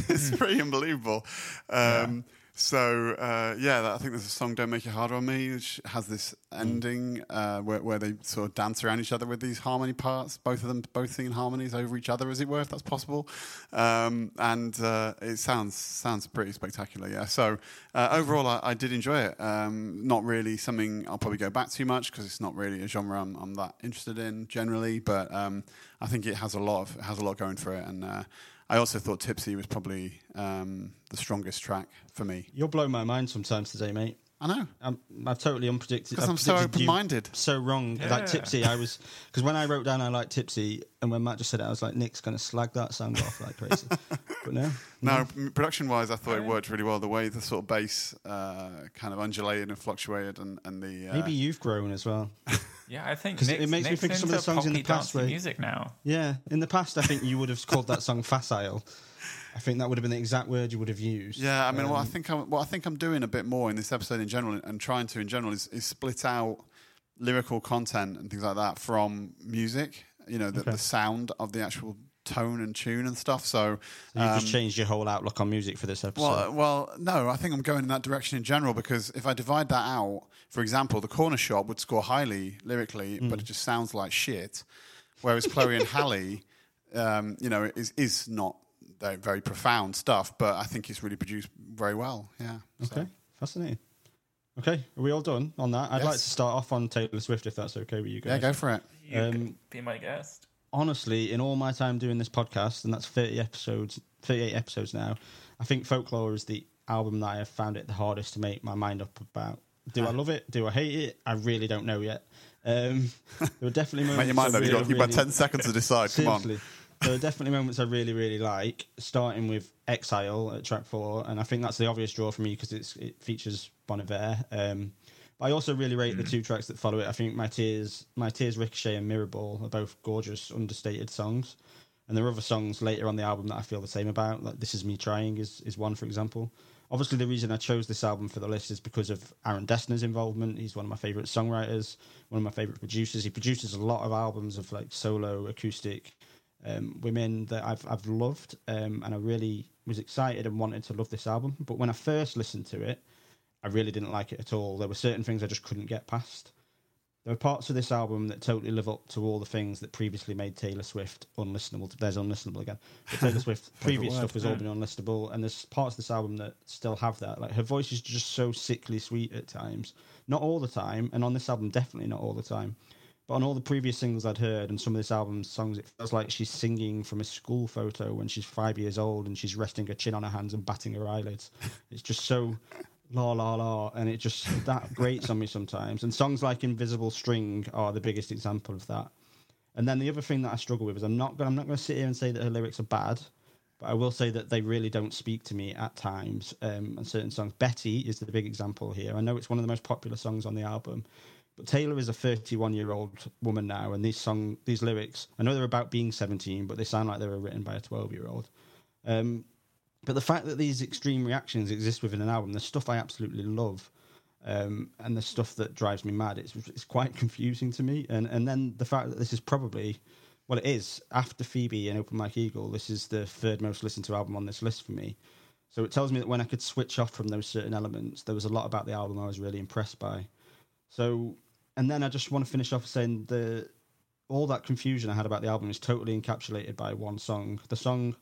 it's pretty unbelievable. Um, So uh, yeah, that, I think there's a song "Don't Make It Harder on Me," which has this ending uh, where, where they sort of dance around each other with these harmony parts. Both of them both singing harmonies over each other, as it were, if that's possible. Um, and uh, it sounds sounds pretty spectacular. Yeah. So uh, overall, I, I did enjoy it. Um, not really something I'll probably go back to much because it's not really a genre I'm, I'm that interested in generally. But um, I think it has a lot of it has a lot going for it, and uh, I also thought Tipsy was probably um, the strongest track for me. You're blowing my mind sometimes today, mate. I know I'm, I've totally unpredicted. because I've I'm so open-minded. So wrong. Yeah. Like Tipsy, I was because when I wrote down I like Tipsy, and when Matt just said it, I was like, Nick's going to slag that song off like crazy. but no, No, production-wise, I thought it worked really well. The way the sort of bass uh, kind of undulated and fluctuated, and and the uh, maybe you've grown as well. Yeah, I think 'Cause it Nick's- makes me think of some of the songs in the past dancey where- music now. Yeah, in the past, I think you would have called that song facile. I think that would have been the exact word you would have used. Yeah, I mean, what I Um, think I'm, what I think I'm doing a bit more in this episode in general, and trying to in general, is, is split out lyrical content and things like that from music. You know, the, Okay. the sound of the actual tone and tune and stuff. So, So you've um, just changed your whole outlook on music for this episode. well, well, no, I think I'm going in that direction in general because if I divide that out, for example, the Cornershop would score highly lyrically, Hmm. but it just sounds like shit. Whereas Chloe and Halle, um, you know, is is not very, very profound stuff, but I think it's really produced very well. Yeah. So- okay, fascinating. Okay, are we all done on that? I'd Yes. like to start off on Taylor Swift if that's okay with you guys. Yeah, go for it. You Um, can be my guest. Honestly, in all my time doing this podcast, and that's 30 episodes, 38 episodes now, I think Folklore is the album that I have found it the hardest to make my mind up about. Do I love it? Do I hate it? I really don't know yet. Um, there were definitely moments. Make your mind up. You've got, really- 10 seconds to decide. Come on. There are definitely moments I really, really like, starting with Exile at track four, and I think that's the obvious draw for me because it features Bon Iver. Um, but I also really rate the two tracks that follow it. I think My Tears, My Tears, Ricochet, and Mirrorball are both gorgeous, understated songs. And there are other songs later on the album that I feel the same about. Like This Is Me Trying is, is one, for example. Obviously, the reason I chose this album for the list is because of Aaron Dessner's involvement. He's one of my favourite songwriters, one of my favourite producers. He produces a lot of albums of like solo, acoustic um, women that I've I've loved, um, and I really was excited and wanted to love this album. But when I first listened to it, I really didn't like it at all. There were certain things I just couldn't get past. There are parts of this album that totally live up to all the things that previously made Taylor Swift unlistenable. There's unlistenable again. But Taylor Swift previous stuff has all been unlistenable, and there's parts of this album that still have that. Like her voice is just so sickly sweet at times, not all the time, and on this album definitely not all the time. But on all the previous singles I'd heard and some of this album's songs, it feels like she's singing from a school photo when she's five years old and she's resting her chin on her hands and batting her eyelids. It's just so la la la, and it just that grates on me sometimes. And songs like Invisible String are the biggest example of that. And then the other thing that I struggle with is I'm not going. I'm not going to sit here and say that her lyrics are bad, but I will say that they really don't speak to me at times. Um, and certain songs, Betty is the big example here. I know it's one of the most popular songs on the album, but Taylor is a 31 year old woman now, and these song these lyrics I know they're about being 17, but they sound like they were written by a 12 year old. Um, but the fact that these extreme reactions exist within an album, the stuff I absolutely love, um, and the stuff that drives me mad, it's, it's quite confusing to me. And and then the fact that this is probably, well, it is after Phoebe and Open Mike Eagle. This is the third most listened to album on this list for me. So it tells me that when I could switch off from those certain elements, there was a lot about the album I was really impressed by. So, and then I just want to finish off saying the all that confusion I had about the album is totally encapsulated by one song. The song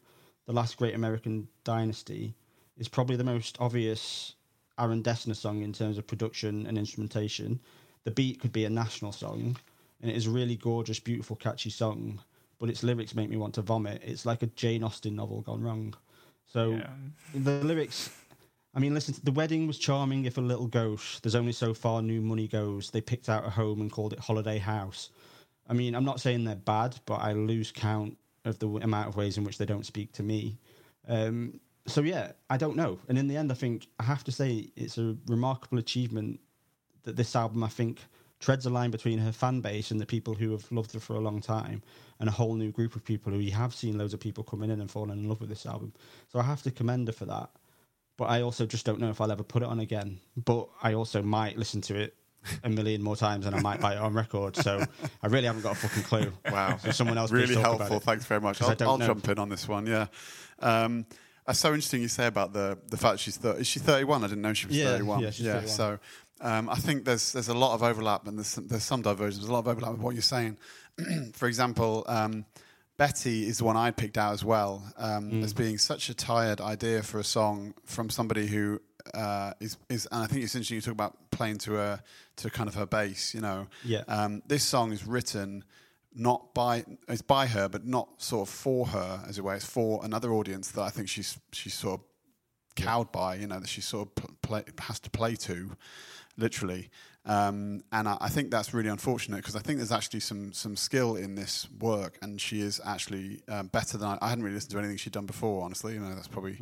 the Last Great American Dynasty is probably the most obvious Aaron Dessner song in terms of production and instrumentation. The beat could be a national song, and it is a really gorgeous, beautiful, catchy song, but its lyrics make me want to vomit. It's like a Jane Austen novel gone wrong. So Yeah. the lyrics. I mean, listen. The wedding was charming, if a little gauche. There's only so far new money goes. They picked out a home and called it Holiday House. I mean, I'm not saying they're bad, but I lose count of the amount of ways in which they don't speak to me. Um, so yeah, I don't know. And in the end, I think I have to say it's a remarkable achievement that this album, I think, treads a line between her fan base and the people who have loved her for a long time, and a whole new group of people who you have seen loads of people coming in and falling in love with this album. So I have to commend her for that. But I also just don't know if I'll ever put it on again. But I also might listen to it a million more times than I might buy it on record. So I really haven't got a fucking clue. Wow. So someone else really helpful. Thanks very much. I'll, I'll jump in on this one. Yeah. Um, that's so interesting you say about the the fact she's thir- is she 31? I didn't know she was Yeah, 31. yeah, she's 31. So um, I think there's there's a lot of overlap and there's some, there's some divergence. There's a lot of overlap with what you're saying. For example, um, Betty is the one I picked out as well um, Mm. as being such a tired idea for a song from somebody who uh, is is. And I think it's interesting you talk about playing to a to kind of her bass. You know, Yeah. um, this song is written not by it's by her, but not sort of for her, as it were. It's for another audience that I think she's she's sort of cowed by. You know, that she sort of pl- play, has to play to, literally. Um, and I, I think that's really unfortunate because I think there's actually some some skill in this work, and she is actually um, better than I, I hadn't really listened to anything she'd done before. Honestly, you know, that's probably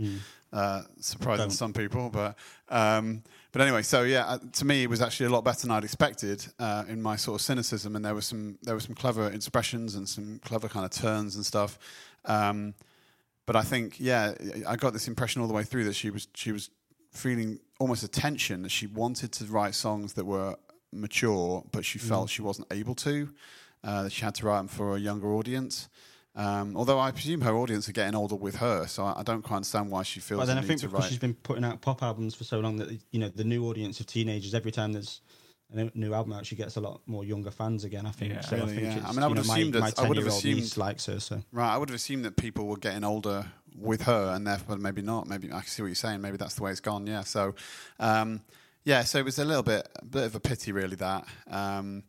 uh, surprising to some people, but um, but anyway, so yeah, uh, to me it was actually a lot better than I'd expected uh, in my sort of cynicism, and there was some there were some clever expressions and some clever kind of turns and stuff. Um, but I think yeah, I got this impression all the way through that she was she was feeling almost a tension that she wanted to write songs that were mature, but she felt she wasn't able to. Uh, that she had to write them for a younger audience. Um, although I presume her audience are getting older with her, so I, I don't quite understand why she feels But then the I think because write. she's been putting out pop albums for so long that you know the new audience of teenagers every time there's a new- album out, she gets a lot more younger fans again. I think. Yeah. so I think yeah. it's, I mean, I would know, assume my, that- my I would have 10-year-old assumed- likes her. So Right, I would have assumed that people were getting older with her, and therefore maybe not. Maybe I see what you're saying. Maybe that's the way it's gone. Yeah. So, um, yeah. So it was a little bit, a bit of a pity, really, that, um,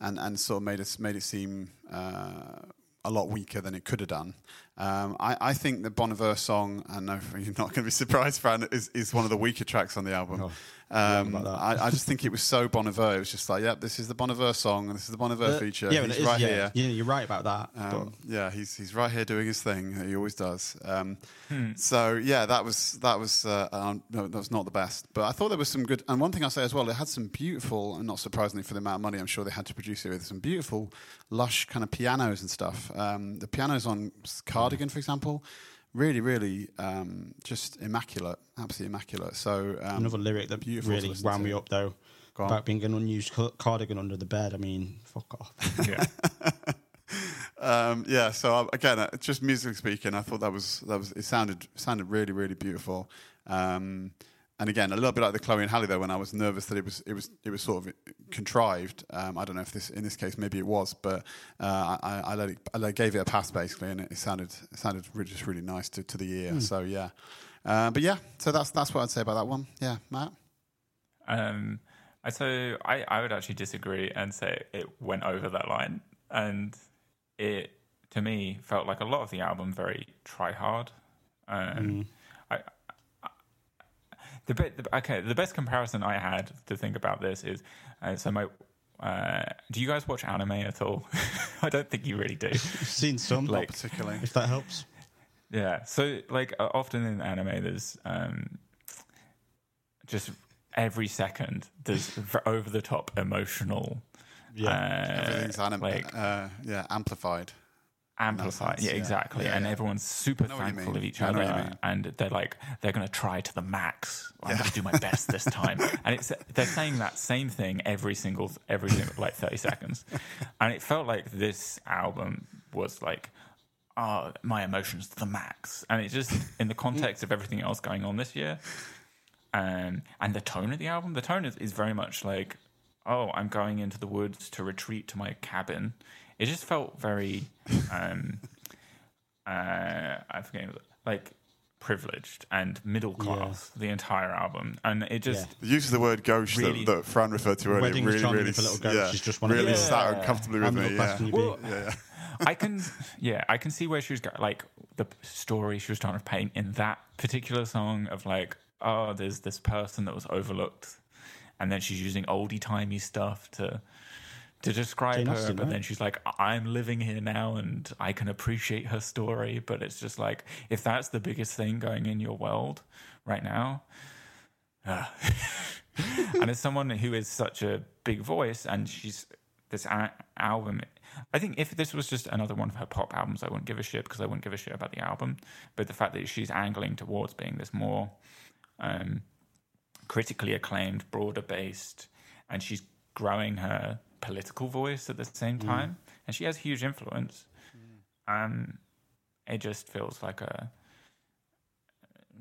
and and sort of made us made it seem uh, a lot weaker than it could have done. Um, I, I think the Bon song, I know you're not going to be surprised, Fran, is, is one of the weaker tracks on the album. Um. I, I just think it was so Bon Iver. It was just like, yep, this is the Bon Iver song, and this is the Bon Iver Uh, feature. Yeah, He's it is, right yeah, here. yeah, you're right about that. Um, yeah, he's he's right here doing his thing. He always does. Um, Hmm. So yeah, that was that was uh, um, no, that was not the best. But I thought there was some good. And one thing I'll say as well, it had some beautiful, and not surprisingly for the amount of money I'm sure they had to produce it with, some beautiful, lush kind of pianos and stuff. Um, the pianos on Cardigan, for example, really, really um, just immaculate, absolutely immaculate. So um, another lyric that beautiful really listen wound to. me up though Go on. about being an unused cardigan under the bed. I mean, fuck off. Yeah. um, yeah. So again, uh, just musically speaking, I thought that was that was it sounded sounded really really beautiful. Um, and again, a little bit like the Chloe and Halle though, when I was nervous that it was it was it was sort of contrived. Um, I don't know if this in this case maybe it was, but uh, I, I let it I let- gave it a pass basically, and it sounded it sounded really, just really nice to, to the ear. So yeah, uh, but yeah, so that's that's what I'd say about that one. Yeah, Matt. Um, so I, I would actually disagree and say it went over that line, and it to me felt like a lot of the album very try hard. Um, I, I, the, bit, the okay the best comparison I had to think about this is uh, so my. Uh, do you guys watch anime at all? I don't think you really do. I've seen some, Not particularly. if that helps. Yeah. So like uh, often in anime, there's um, just every second there's over the top emotional. Yeah. Uh, Everything's anim- like uh, yeah, amplified. Amplified. sense, Yeah, yeah. exactly. Yeah, and yeah. everyone's super I know what you thankful of each other, what you mean. and they're like they're going to try to the max. I'm going to do my best this time. and it's they're saying that same thing every single every single, like 30 seconds, and it felt like this album was like. Oh, my emotions to the max, and it's just in the context of everything else going on this year, um, and the tone of the album. The tone is, is very much like, oh, I'm going into the woods to retreat to my cabin. It just felt very, um, uh, I forget, like privileged and middle class. The entire album, and it just Yeah. The use of the word gauche Really- that, that Fran referred to earlier Wedding really, charming really, for little ghosts yeah, is just one of really those. sat Yeah. uncomfortably with How middle me. Yeah. can you? Well, yeah, yeah. I can, yeah, I can see where she was going. Like the story she was trying to paint in that particular song of like, oh, there's this person that was overlooked, and then she's using oldie timey stuff to to describe Jane her. Austen, but right? then she's like, I'm living here now, and I can appreciate her story. But it's just like, if that's the biggest thing going in your world right now. ah. and as someone who is such a big voice, and she's this a- album. I think if this was just another one of her pop albums, I wouldn't give a shit because I wouldn't give a shit about the album. But the fact that she's angling towards being this more um, critically acclaimed, broader based, and she's growing her political voice at the same Mm. time, and she has huge influence. Um, it just feels like a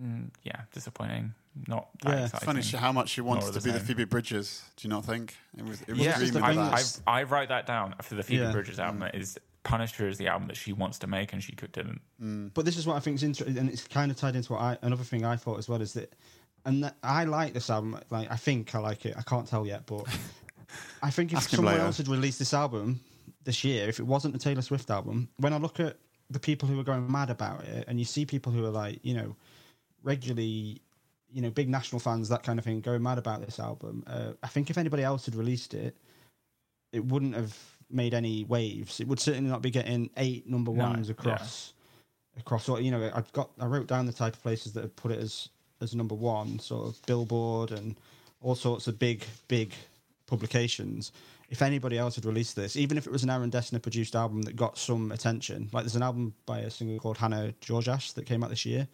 mm, yeah disappointing, not that Yeah, it's It's funny sh- how much she wants to the be the. Phoebe Bridgers. Do you not think? It was, it was yeah, dreaming I, that. I, I write that down for the Phoebe Yeah. Bridgers album. Is Punisher is the album that she wants to make and she could didn't. But this is what I think is interesting, and it's kind of tied into what I another thing I thought as well is that, and that I like this album. Like I think I like it. I can't tell yet, but I think if Ask someone else had released this album this year, if it wasn't a Taylor Swift album, when I look at the people who are going mad about it, and you see people who are like, you know, regularly, you know, big national fans, that kind of thing, going mad about this album. Uh, I think if anybody else had released it, it wouldn't have made any waves. It would certainly not be getting eight number No, ones yeah. across across all you know i've got i wrote down the type of places that have put it as as number one sort of billboard and all sorts of big big publications if anybody else had released this even if it was an aaron dessner produced album that got some attention like there's an album by a singer called hannah georgas that came out this year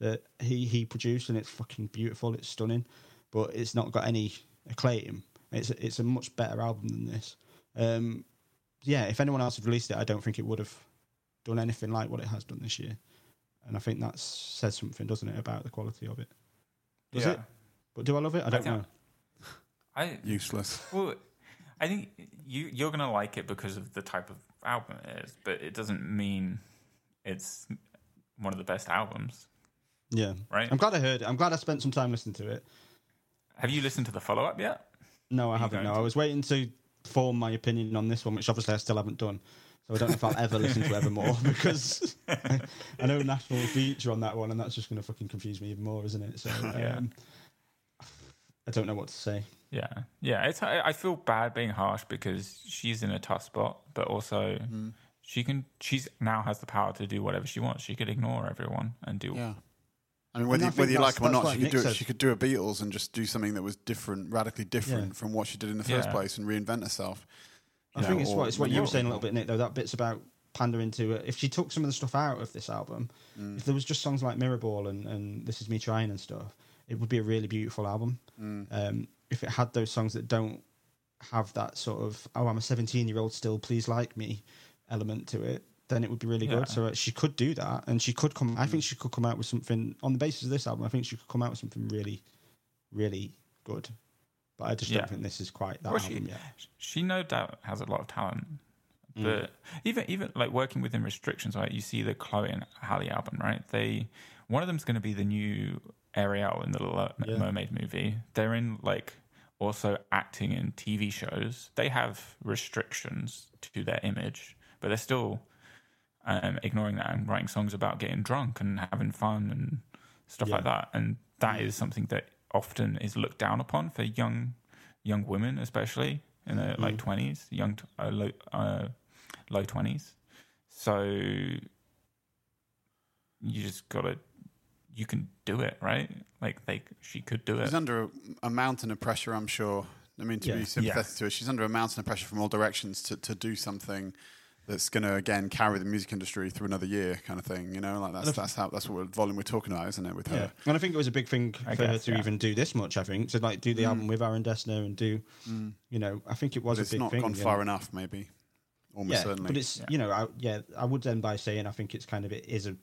that he he produced and it's fucking beautiful it's stunning but it's not got any acclaim it's a, it's a much better album than this um yeah if anyone else had released it i don't think it would have done anything like what it has done this year. And I think that says something, doesn't it, about the quality of it? Does yeah. it? But do I love it? I don't think- know. I Useless. well, I think you you're gonna like it because of the type of album it is, but it doesn't mean it's one of the best albums, Yeah. right? I'm glad I heard it. I'm glad I spent some time listening to it. Have you listened to the follow up yet? No, I you haven't. No, to? I was waiting to form my opinion on this one, which obviously I still haven't done. So I don't know if I'll ever listen to Evermore because I know National feature on that one, and that's just going to fucking confuse me even more, isn't it? So Yeah. um, I don't know what to say. Yeah, yeah. It's I, I feel bad being harsh because she's in a tough spot, but also Mm. she can. She's now has the power to do whatever she wants. She could ignore everyone and do. Yeah. I mean, whether, I you- whether you like that's- them or not, like she could Nick do it. said. She could do a Beatles and just do something that was different, radically different Yeah. from what she did in the first Yeah. place, and reinvent herself. I You think it's what it's what you were saying a little bit, Nick. Though that bit's about pandering to. Uh, if she took some of the stuff out of this album, if there was just songs like Mirrorball and, and This Is Me Trying and stuff, it would be a really beautiful album. Mm. Um, if it had those songs that don't have that sort of oh I'm a 17 year old still, please like me element to it, then it would be really Yeah. good. So uh, she could do that, and she could come. I think she could come out with something on the basis of this album. I think she could come out with something really, really good. But I just Yeah. don't think this is quite that Well, she- yet. She no doubt has a lot of talent, Mm. but even even like working within restrictions, right? You see the Chloe and Halle album, right? They one of them's going to be the new Ariel in the Little Yeah. Mermaid movie. They're in like also acting in TV shows, they have restrictions to their image, but they're still um, ignoring that and writing songs about getting drunk and having fun and stuff Yeah. like that. And that is something that often is looked down upon for young young women, especially in their like Mm. twenties, young t- uh, low uh, low twenties. So you just gotta you can do it, right? Like they she could do it. She's under a, a mountain of pressure, I'm sure. I mean, to Yeah. be sympathetic to her, she's under a mountain of pressure from all directions to, to do something that's going to again carry the music industry through another year, kind of thing. You know, like that's that's how that's what we're, volume we're talking about, isn't it? With her, And I think it was a big thing I for her to yeah. even do this much. I think to like do the Mm. album with Aaron Dessner and do, you know, I think it was but a it's not thing. gone far know. enough, maybe. Almost yeah, certainly. but it's Yeah. you know, I, yeah, I would end by saying I think it's kind of it is a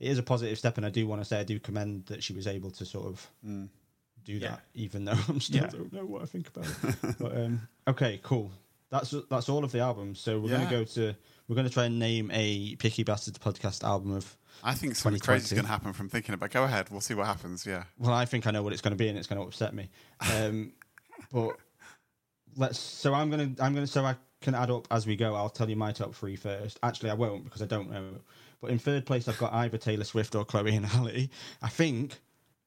it is a positive step, and I do want to say I do commend that she was able to sort of Mm. do Yeah. that, even though I'm still Yeah. don't know what I think about it. but um, okay, cool. That's that's all of the albums. So we're Yeah. gonna go to we're gonna try and name a Picky Bastards podcast album of. I think something crazy is going to happen from thinking about. Go ahead, we'll see what happens. Yeah. Well, I think I know what it's going to be, and it's going to upset me. Um, but let's. So I'm gonna. I'm gonna. So I can add up as we go. I'll tell you my top three first. Actually, I won't because I don't know. But in third place, I've got either Taylor Swift or Chloe and Halle. I think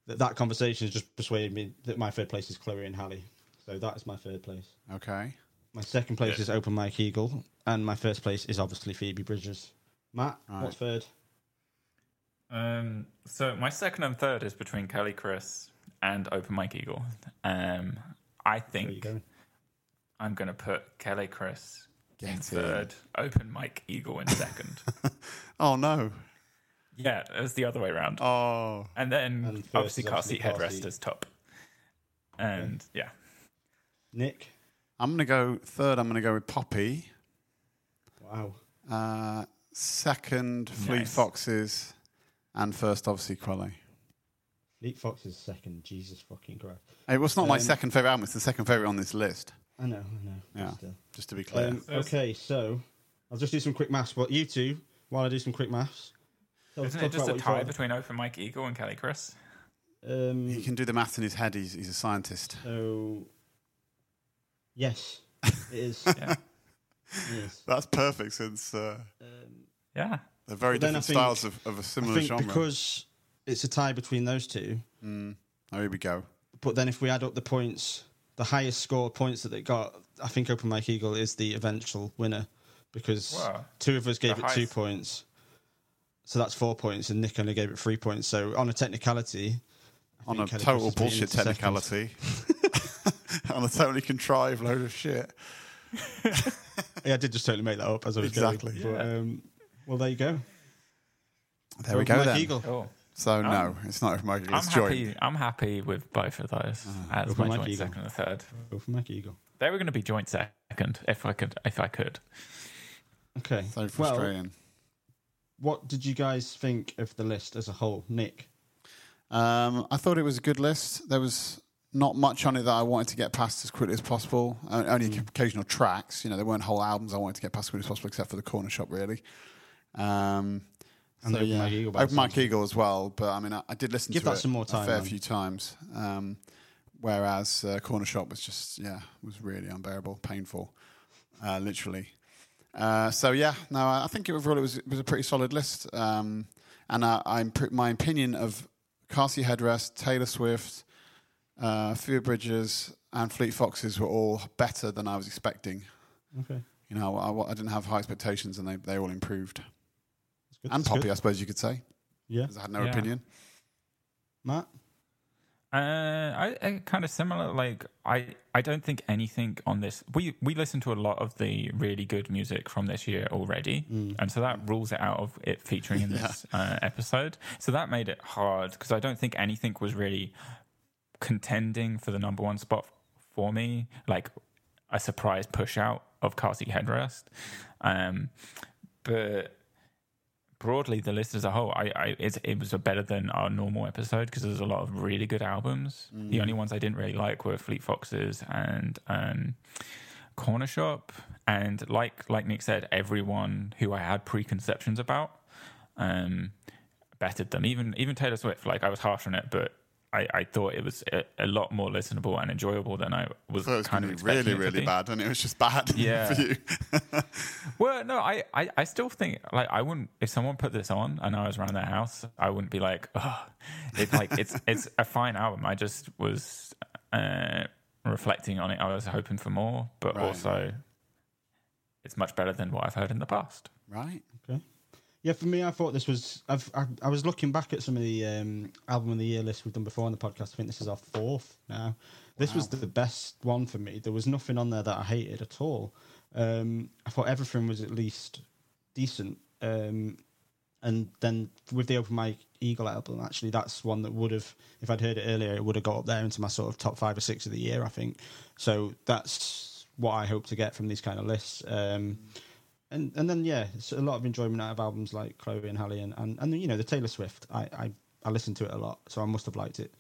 that that conversation has just persuaded me that my third place is Chloe and Halle. So that is my third place. Okay. My second place Yeah. is Open Mike Eagle, and my first place is obviously Phoebe Bridgers. Matt, Right. what's third? Um, so my second and third is between Quelle Chris and Open Mike Eagle. Um, I Where are you think going? I'm going to put Quelle Chris in third, Open Mike Eagle in second. Oh no. yeah, it was the other way around. Oh. And then And first obviously is car seat headrest seat. is top. And yeah, Nick. I'm going to go third. I'm going to go with Poppy. Wow. Uh, second, Fleet Nice. Foxes, and first, obviously, Crowley. Fleet Foxes second. Jesus fucking Christ. It was not my Um, second favorite album. It's the second favorite on this list. I know, I know. Yeah. still. Just to be clear. Um, okay, so I'll just do some quick maths. But you two, while I do some quick maths, tell- isn't talk it just about a what you tie thought. between Open Mike Eagle and Quelle Chris? Um, he can do the maths in his head. He's, he's a scientist. so, yes, it is. Yeah. it is. That's perfect since uh, Um, Yeah. they're very But different think- styles of, of a I similar think genre. because it's a tie between those two. Mm. Oh, here we go. But then if we add up the points, the highest score points that they got, I think Open Mike Eagle is the eventual winner because Wow. two of us gave The it two points. So that's four points, and Nick only gave it three points. So on a technicality, I On a Quelle total Chris is beaten bullshit technicality. on a totally contrived load of shit. Yeah, I did just totally make that up as I was Exactly. going. But, um, well, there you go. There we go Mike then. Eagle. Cool. So, no, Um, it's not Open Mike Eagle. I'm It's joint. happy. I'm happy with both of those as Open my joint Eagle. second and third. Open Mike Eagle. They were going to be joint second if I could. If I could. Okay. So well, what did you guys think of the list as a whole, Nick? Um, I thought it was a good list. There was not much on it that I wanted to get past as quickly as possible. O- Only Mm. occasional tracks. You know, there weren't whole albums I wanted to get past as quickly as possible, except for the Cornershop, really. Um, And so, yeah. Mike Eagle Open Mike sounds of it. Eagle as well. But I mean, I, I did listen Give to that it some more a fair man. few times. Um, whereas uh, Cornershop was just yeah, was really unbearable, painful, uh, literally. Uh, so yeah, no, I think overall it was it was a pretty solid list. Um, and I, I'm pre- my opinion of Car Seat Headrest, Taylor Swift, uh, Phoebe Bridgers, and Fleet Foxes were all better than I was expecting. Okay. You know, I, I didn't have high expectations, and they they all improved. That's good. And Poppy, good. I suppose you could say, Yeah. because I had no Yeah. opinion. Matt? Uh, I, I kind of similar. Like I, I don't think anything on this. We we listened to a lot of the really good music from this year already, Mm. and so that rules it out of it featuring in this uh, episode. So that made it hard because I don't think anything was really contending for the number one spot for me. Like a surprise push out of car seat headrest, um, but broadly the list as a whole, I, I it, it was a better than our normal episode because there's a lot of really good albums. The only ones I didn't really like were Fleet Foxes and um, Cornershop, and like like Nick said, everyone who I had preconceptions about um, bettered them. Even even Taylor Swift, like I was harsh on it, but I, I thought it was a, a lot more listenable and enjoyable than I was I was kind of really, really bad, and it was just bad Yeah. for you. Well, no, I, I, I still think like I wouldn't if someone put this on and I was around their house, I wouldn't be like, oh, it's like it's it's a fine album. I just was uh, reflecting on it. I was hoping for more, but Right. also it's much better than what I've heard in the past. right? Yeah, for me, I thought this was. I've, I, I was looking back at some of the um, album of the year lists we've done before on the podcast. I think this is our fourth now. This was the best one for me. There was nothing on there that I hated at all. Um, I thought everything was at least decent. Um, and then with the Open Mike Eagle album, actually, that's one that would have, if I'd heard it earlier, it would have got up there into my sort of top five or six of the year, I think. So that's what I hope to get from these kind of lists. Um, and and then yeah, it's a lot of enjoyment out of albums like Chloe and Halle and and, and you know the Taylor Swift. I, I I listened to it a lot, so I must have liked it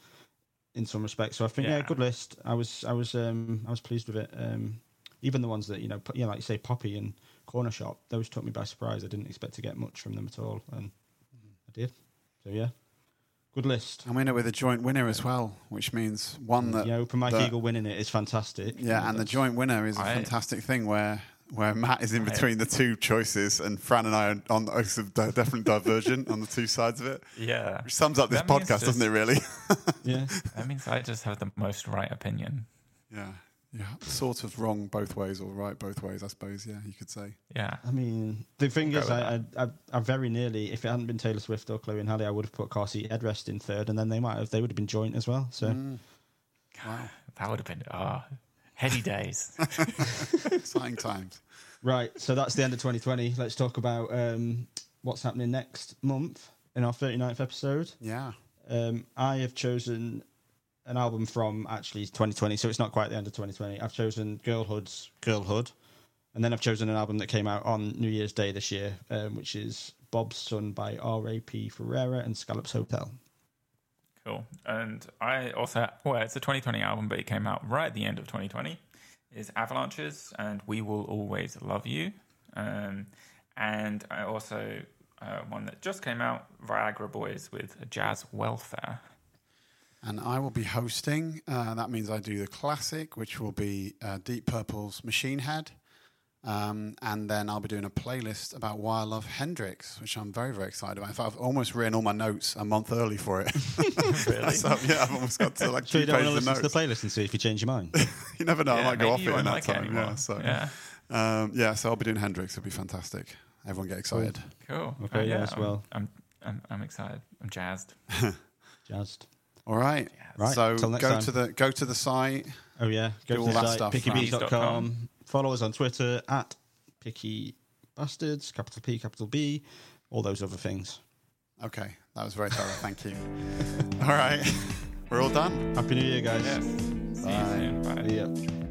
in some respects. So I think yeah, Yeah. good list. I was I was um I was pleased with it. Um, even the ones that you know, pu- yeah, like you say, Poppy and Cornershop, those took me by surprise. I didn't expect to get much from them at all, and I did. So yeah, good list. And we know with a joint winner as well, which means one that yeah, Open Mike that- Eagle winning it is fantastic. Yeah, and the joint winner is a I- fantastic thing where where Matt is in between the two choices, and Fran and I are on a di- definite divergent on the two sides of it, Yeah, which sums up this That podcast, just- doesn't it? Really? yeah. that means I just have the most right opinion. yeah, yeah, sort of wrong both ways or right both ways, I suppose. Yeah, you could say. Yeah, I mean, the thing We'll is, I, I, I, I very nearly, if it hadn't been Taylor Swift or Chloe and Halle, I would have put Car Seat Headrest in third, and then they might have, they would have been joint as well. So, Mm, wow, that would have been ah heady days. exciting times. Right, so that's the end of 2020. Let's talk about um, what's happening next month in our 39th episode. Yeah, Um, I have chosen an album from actually 2020, so it's not quite the end of 2020. I've chosen Girlhood's Girlhood, and then I've chosen an album that came out on New Year's Day this year, um, which is Bob's Son by R.A.P. Ferreira and Scallops Hotel. Cool. And I also, well, it's a 2020 album, but it came out right at the end of 2020. Is Avalanches and We Will Always Love You. Um, and I also, uh, one that just came out, Viagra Boys with Jazz Welfare. and I will be hosting. Uh, that means I do the classic, which will be uh, Deep Purple's Machine Head. Um, and then I'll be doing a playlist about why I love Hendrix, which I'm very, very excited about. In fact, I've almost written all my notes a month early for it. Really? so, yeah, I've almost got to like So two you don't want to pages of listen to the playlist and see if you change your mind. you never know, I might go off it in that like time. anymore. yeah, so yeah, Um, yeah, so I'll be doing Hendrix. It'll be fantastic. Everyone get excited. cool. Okay, Uh, yeah, as I'm- well. I'm, I'm, I'm excited. I'm jazzed. Jazzed. All right. Right, So next go time. to the go to the site. Oh yeah, go Do to all the that site, stuff, pickybees.com. Follow us on Twitter at picky bastards, capital P, capital B, all those other things. Okay, that was very thorough. Thank you. All right, we're all done. Happy New Year, guys. Yes. See you soon. Bye. See ya.